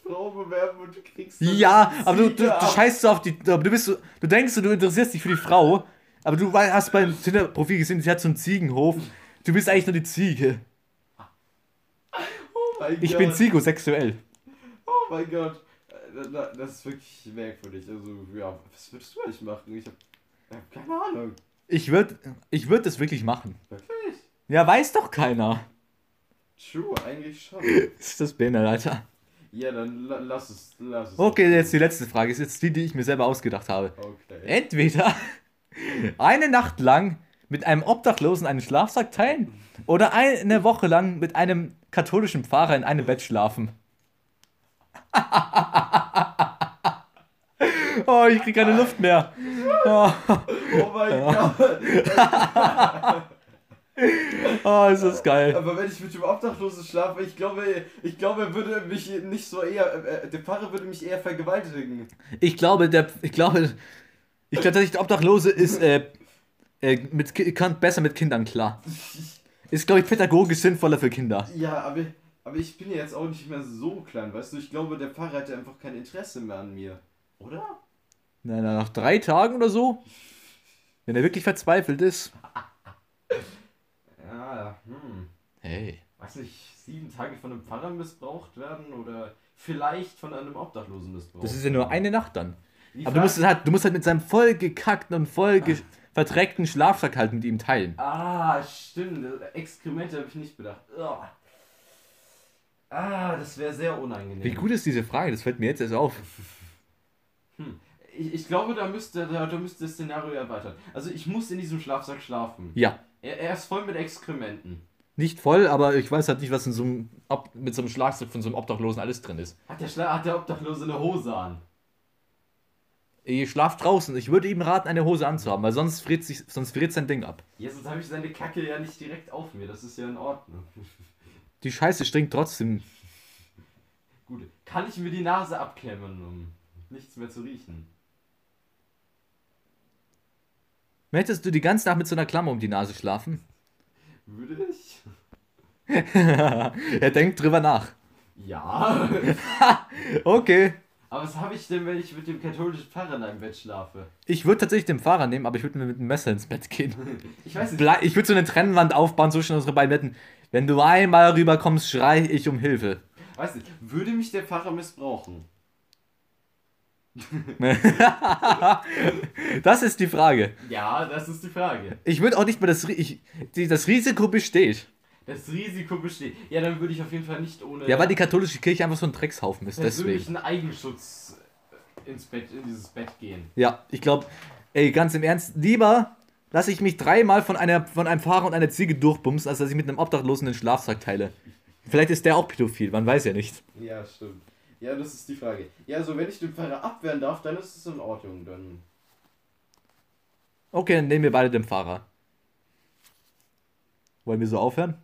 Frau bewerben und du kriegst Ja, aber du, du, du scheißt so auf die. Du bist so, du denkst, du interessierst dich für die Frau, aber du hast beim Tinder-Profil gesehen, sie hat so einen Ziegenhof. Du bist eigentlich nur die Ziege. Mein Ich Gott. bin ziegosexuell. Oh mein Gott. Äh, da- Das ist wirklich merkwürdig. Also, ja, was würdest du eigentlich machen? Ich hab, ich hab keine Ahnung. Ich würde ich würd das wirklich machen. Wirklich? Ja, weiß doch keiner. True, eigentlich schon. <laughs> Ist das behindert, Alter. Ja, dann la lass es. Lass es. Okay, jetzt die letzte Frage. Ist jetzt die, die ich mir selber ausgedacht habe. Okay. Entweder <laughs> eine Nacht lang mit einem Obdachlosen einen Schlafsack teilen oder eine Woche lang mit einem katholischen Pfarrer in einem Bett schlafen. <laughs> oh, ich krieg keine Luft mehr. Oh, <laughs> Oh mein Gott. <laughs> oh, ist das geil. Aber wenn ich mit dem Obdachlosen schlafe, ich glaube, ich glaube, er würde mich nicht so eher. Äh, der Pfarrer würde mich eher vergewaltigen. Ich glaube, der, ich glaube, ich glaube der Obdachlose ist, äh, äh, mit, kann besser mit Kindern klar. Ist, glaube ich, pädagogisch sinnvoller für Kinder. Ja, aber, aber ich bin ja jetzt auch nicht mehr so klein, weißt du? Ich glaube, der Pfarrer hätte einfach kein Interesse mehr an mir. Oder? Na, na, nach drei Tagen oder so? Wenn er wirklich verzweifelt ist. <laughs> Ja, hm. Hey. Weiß nicht, sieben Tage von einem Pfarrer missbraucht werden oder vielleicht von einem Obdachlosen missbraucht Das ist ja nur eine Nacht dann. Die Aber du musst, halt, du musst halt mit seinem voll gekackten und voll <laughs> ge verdreckten Schlafsack halt mit ihm teilen. Ah, stimmt. Exkremente habe ich nicht bedacht. Ugh. Ah, das wäre sehr unangenehm. Wie gut ist diese Frage? Das fällt mir jetzt erst auf. <laughs> Ich, ich glaube, da müsste, da, da müsste das Szenario erweitern. Also ich muss in diesem Schlafsack schlafen. Ja. Er, er ist voll mit Exkrementen. Nicht voll, aber ich weiß halt nicht, was in so einem Ob mit so einem Schlafsack von so einem Obdachlosen alles drin ist. Hat der, Schla hat der Obdachlose eine Hose an? Ihr schlaft draußen. Ich würde ihm raten, eine Hose anzuhaben, weil sonst friert, sich, sonst friert sein Ding ab. Ja, sonst habe ich seine Kacke ja nicht direkt auf mir. Das ist ja in Ordnung. <laughs> Die Scheiße stinkt trotzdem. Gut. Kann ich mir die Nase abklemmen, um nichts mehr zu riechen? Möchtest du die ganze Nacht mit so einer Klammer um die Nase schlafen? <laughs> Würde ich? <laughs> er denkt drüber nach. Ja. Okay. Aber was habe ich denn, wenn ich mit dem katholischen Pfarrer in einem Bett schlafe? Ich würde tatsächlich den Fahrer nehmen, aber ich würde mit einem Messer ins Bett gehen. <laughs> Ich weiß nicht. Blei- Ich würde so eine Trennwand aufbauen zwischen unsere beiden Betten. Wenn du einmal rüberkommst, schrei ich um Hilfe. Weiß nicht. Würde mich der Pfarrer missbrauchen? <laughs> Das ist die Frage. Ja, das ist die Frage. Ich würde auch nicht mehr das, ich, die, das Risiko besteht. Das Risiko besteht. Ja, dann würde ich auf jeden Fall nicht ohne Ja, weil die katholische Kirche einfach so ein Dreckshaufen ist, deswegen. persönlichen Eigenschutz ins Bett, in dieses Bett gehen. Ja, ich glaube, ey, ganz im Ernst, lieber lasse ich mich dreimal von, einer, von einem Fahrer und einer Ziege durchbumsen, als dass ich mit einem Obdachlosen den Schlafsack teile. Vielleicht ist der auch pädophil, man weiß ja nicht. Ja, stimmt. Ja, das ist die Frage. Ja, also wenn ich den Pfarrer abwehren darf, dann ist es in Ordnung. Dann. Okay, dann nehmen wir beide den Fahrer. Wollen wir so aufhören?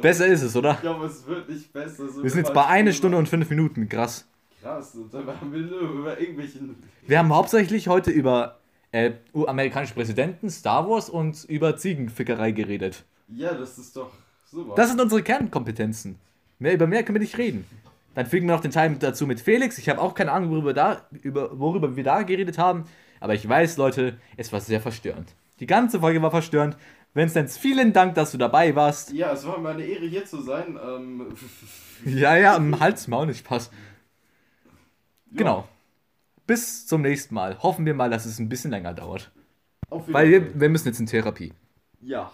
Besser ist es, oder? Ich glaube, es wird nicht besser. So Wir sind jetzt bei einer Stunde und fünf Minuten, krass. Krass, und dann haben wir nur über irgendwelchen. Wir haben hauptsächlich heute über äh, amerikanische Präsidenten, Star Wars und über Ziegenfickerei geredet. Ja, das ist doch super. Das sind unsere Kernkompetenzen. Mehr über mehr können wir nicht reden. Dann fügen wir noch den Teil dazu mit Felix. Ich habe auch keine Ahnung, worüber, da, über, worüber wir da geredet haben. Aber ich weiß, Leute, es war sehr verstörend. Die ganze Folge war verstörend. Vinzenz, vielen Dank, dass du dabei warst. Ja, es war mir eine Ehre, hier zu sein. Ähm, <laughs> Ja, ja, im Hals, Maul nicht Spaß. Genau. Bis zum nächsten Mal. Hoffen wir mal, dass es ein bisschen länger dauert. auf Weil Wiedersehen. wir, wir müssen jetzt in Therapie. Ja.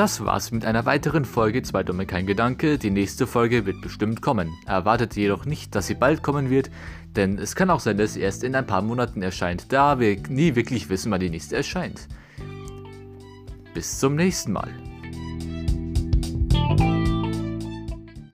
Das war's mit einer weiteren Folge Zwei Dumme kein Gedanke. Die nächste Folge wird bestimmt kommen. Erwartet jedoch nicht, dass sie bald kommen wird, denn es kann auch sein, dass sie erst in ein paar Monaten erscheint, da wir nie wirklich wissen, wann die nächste erscheint. Bis zum nächsten Mal.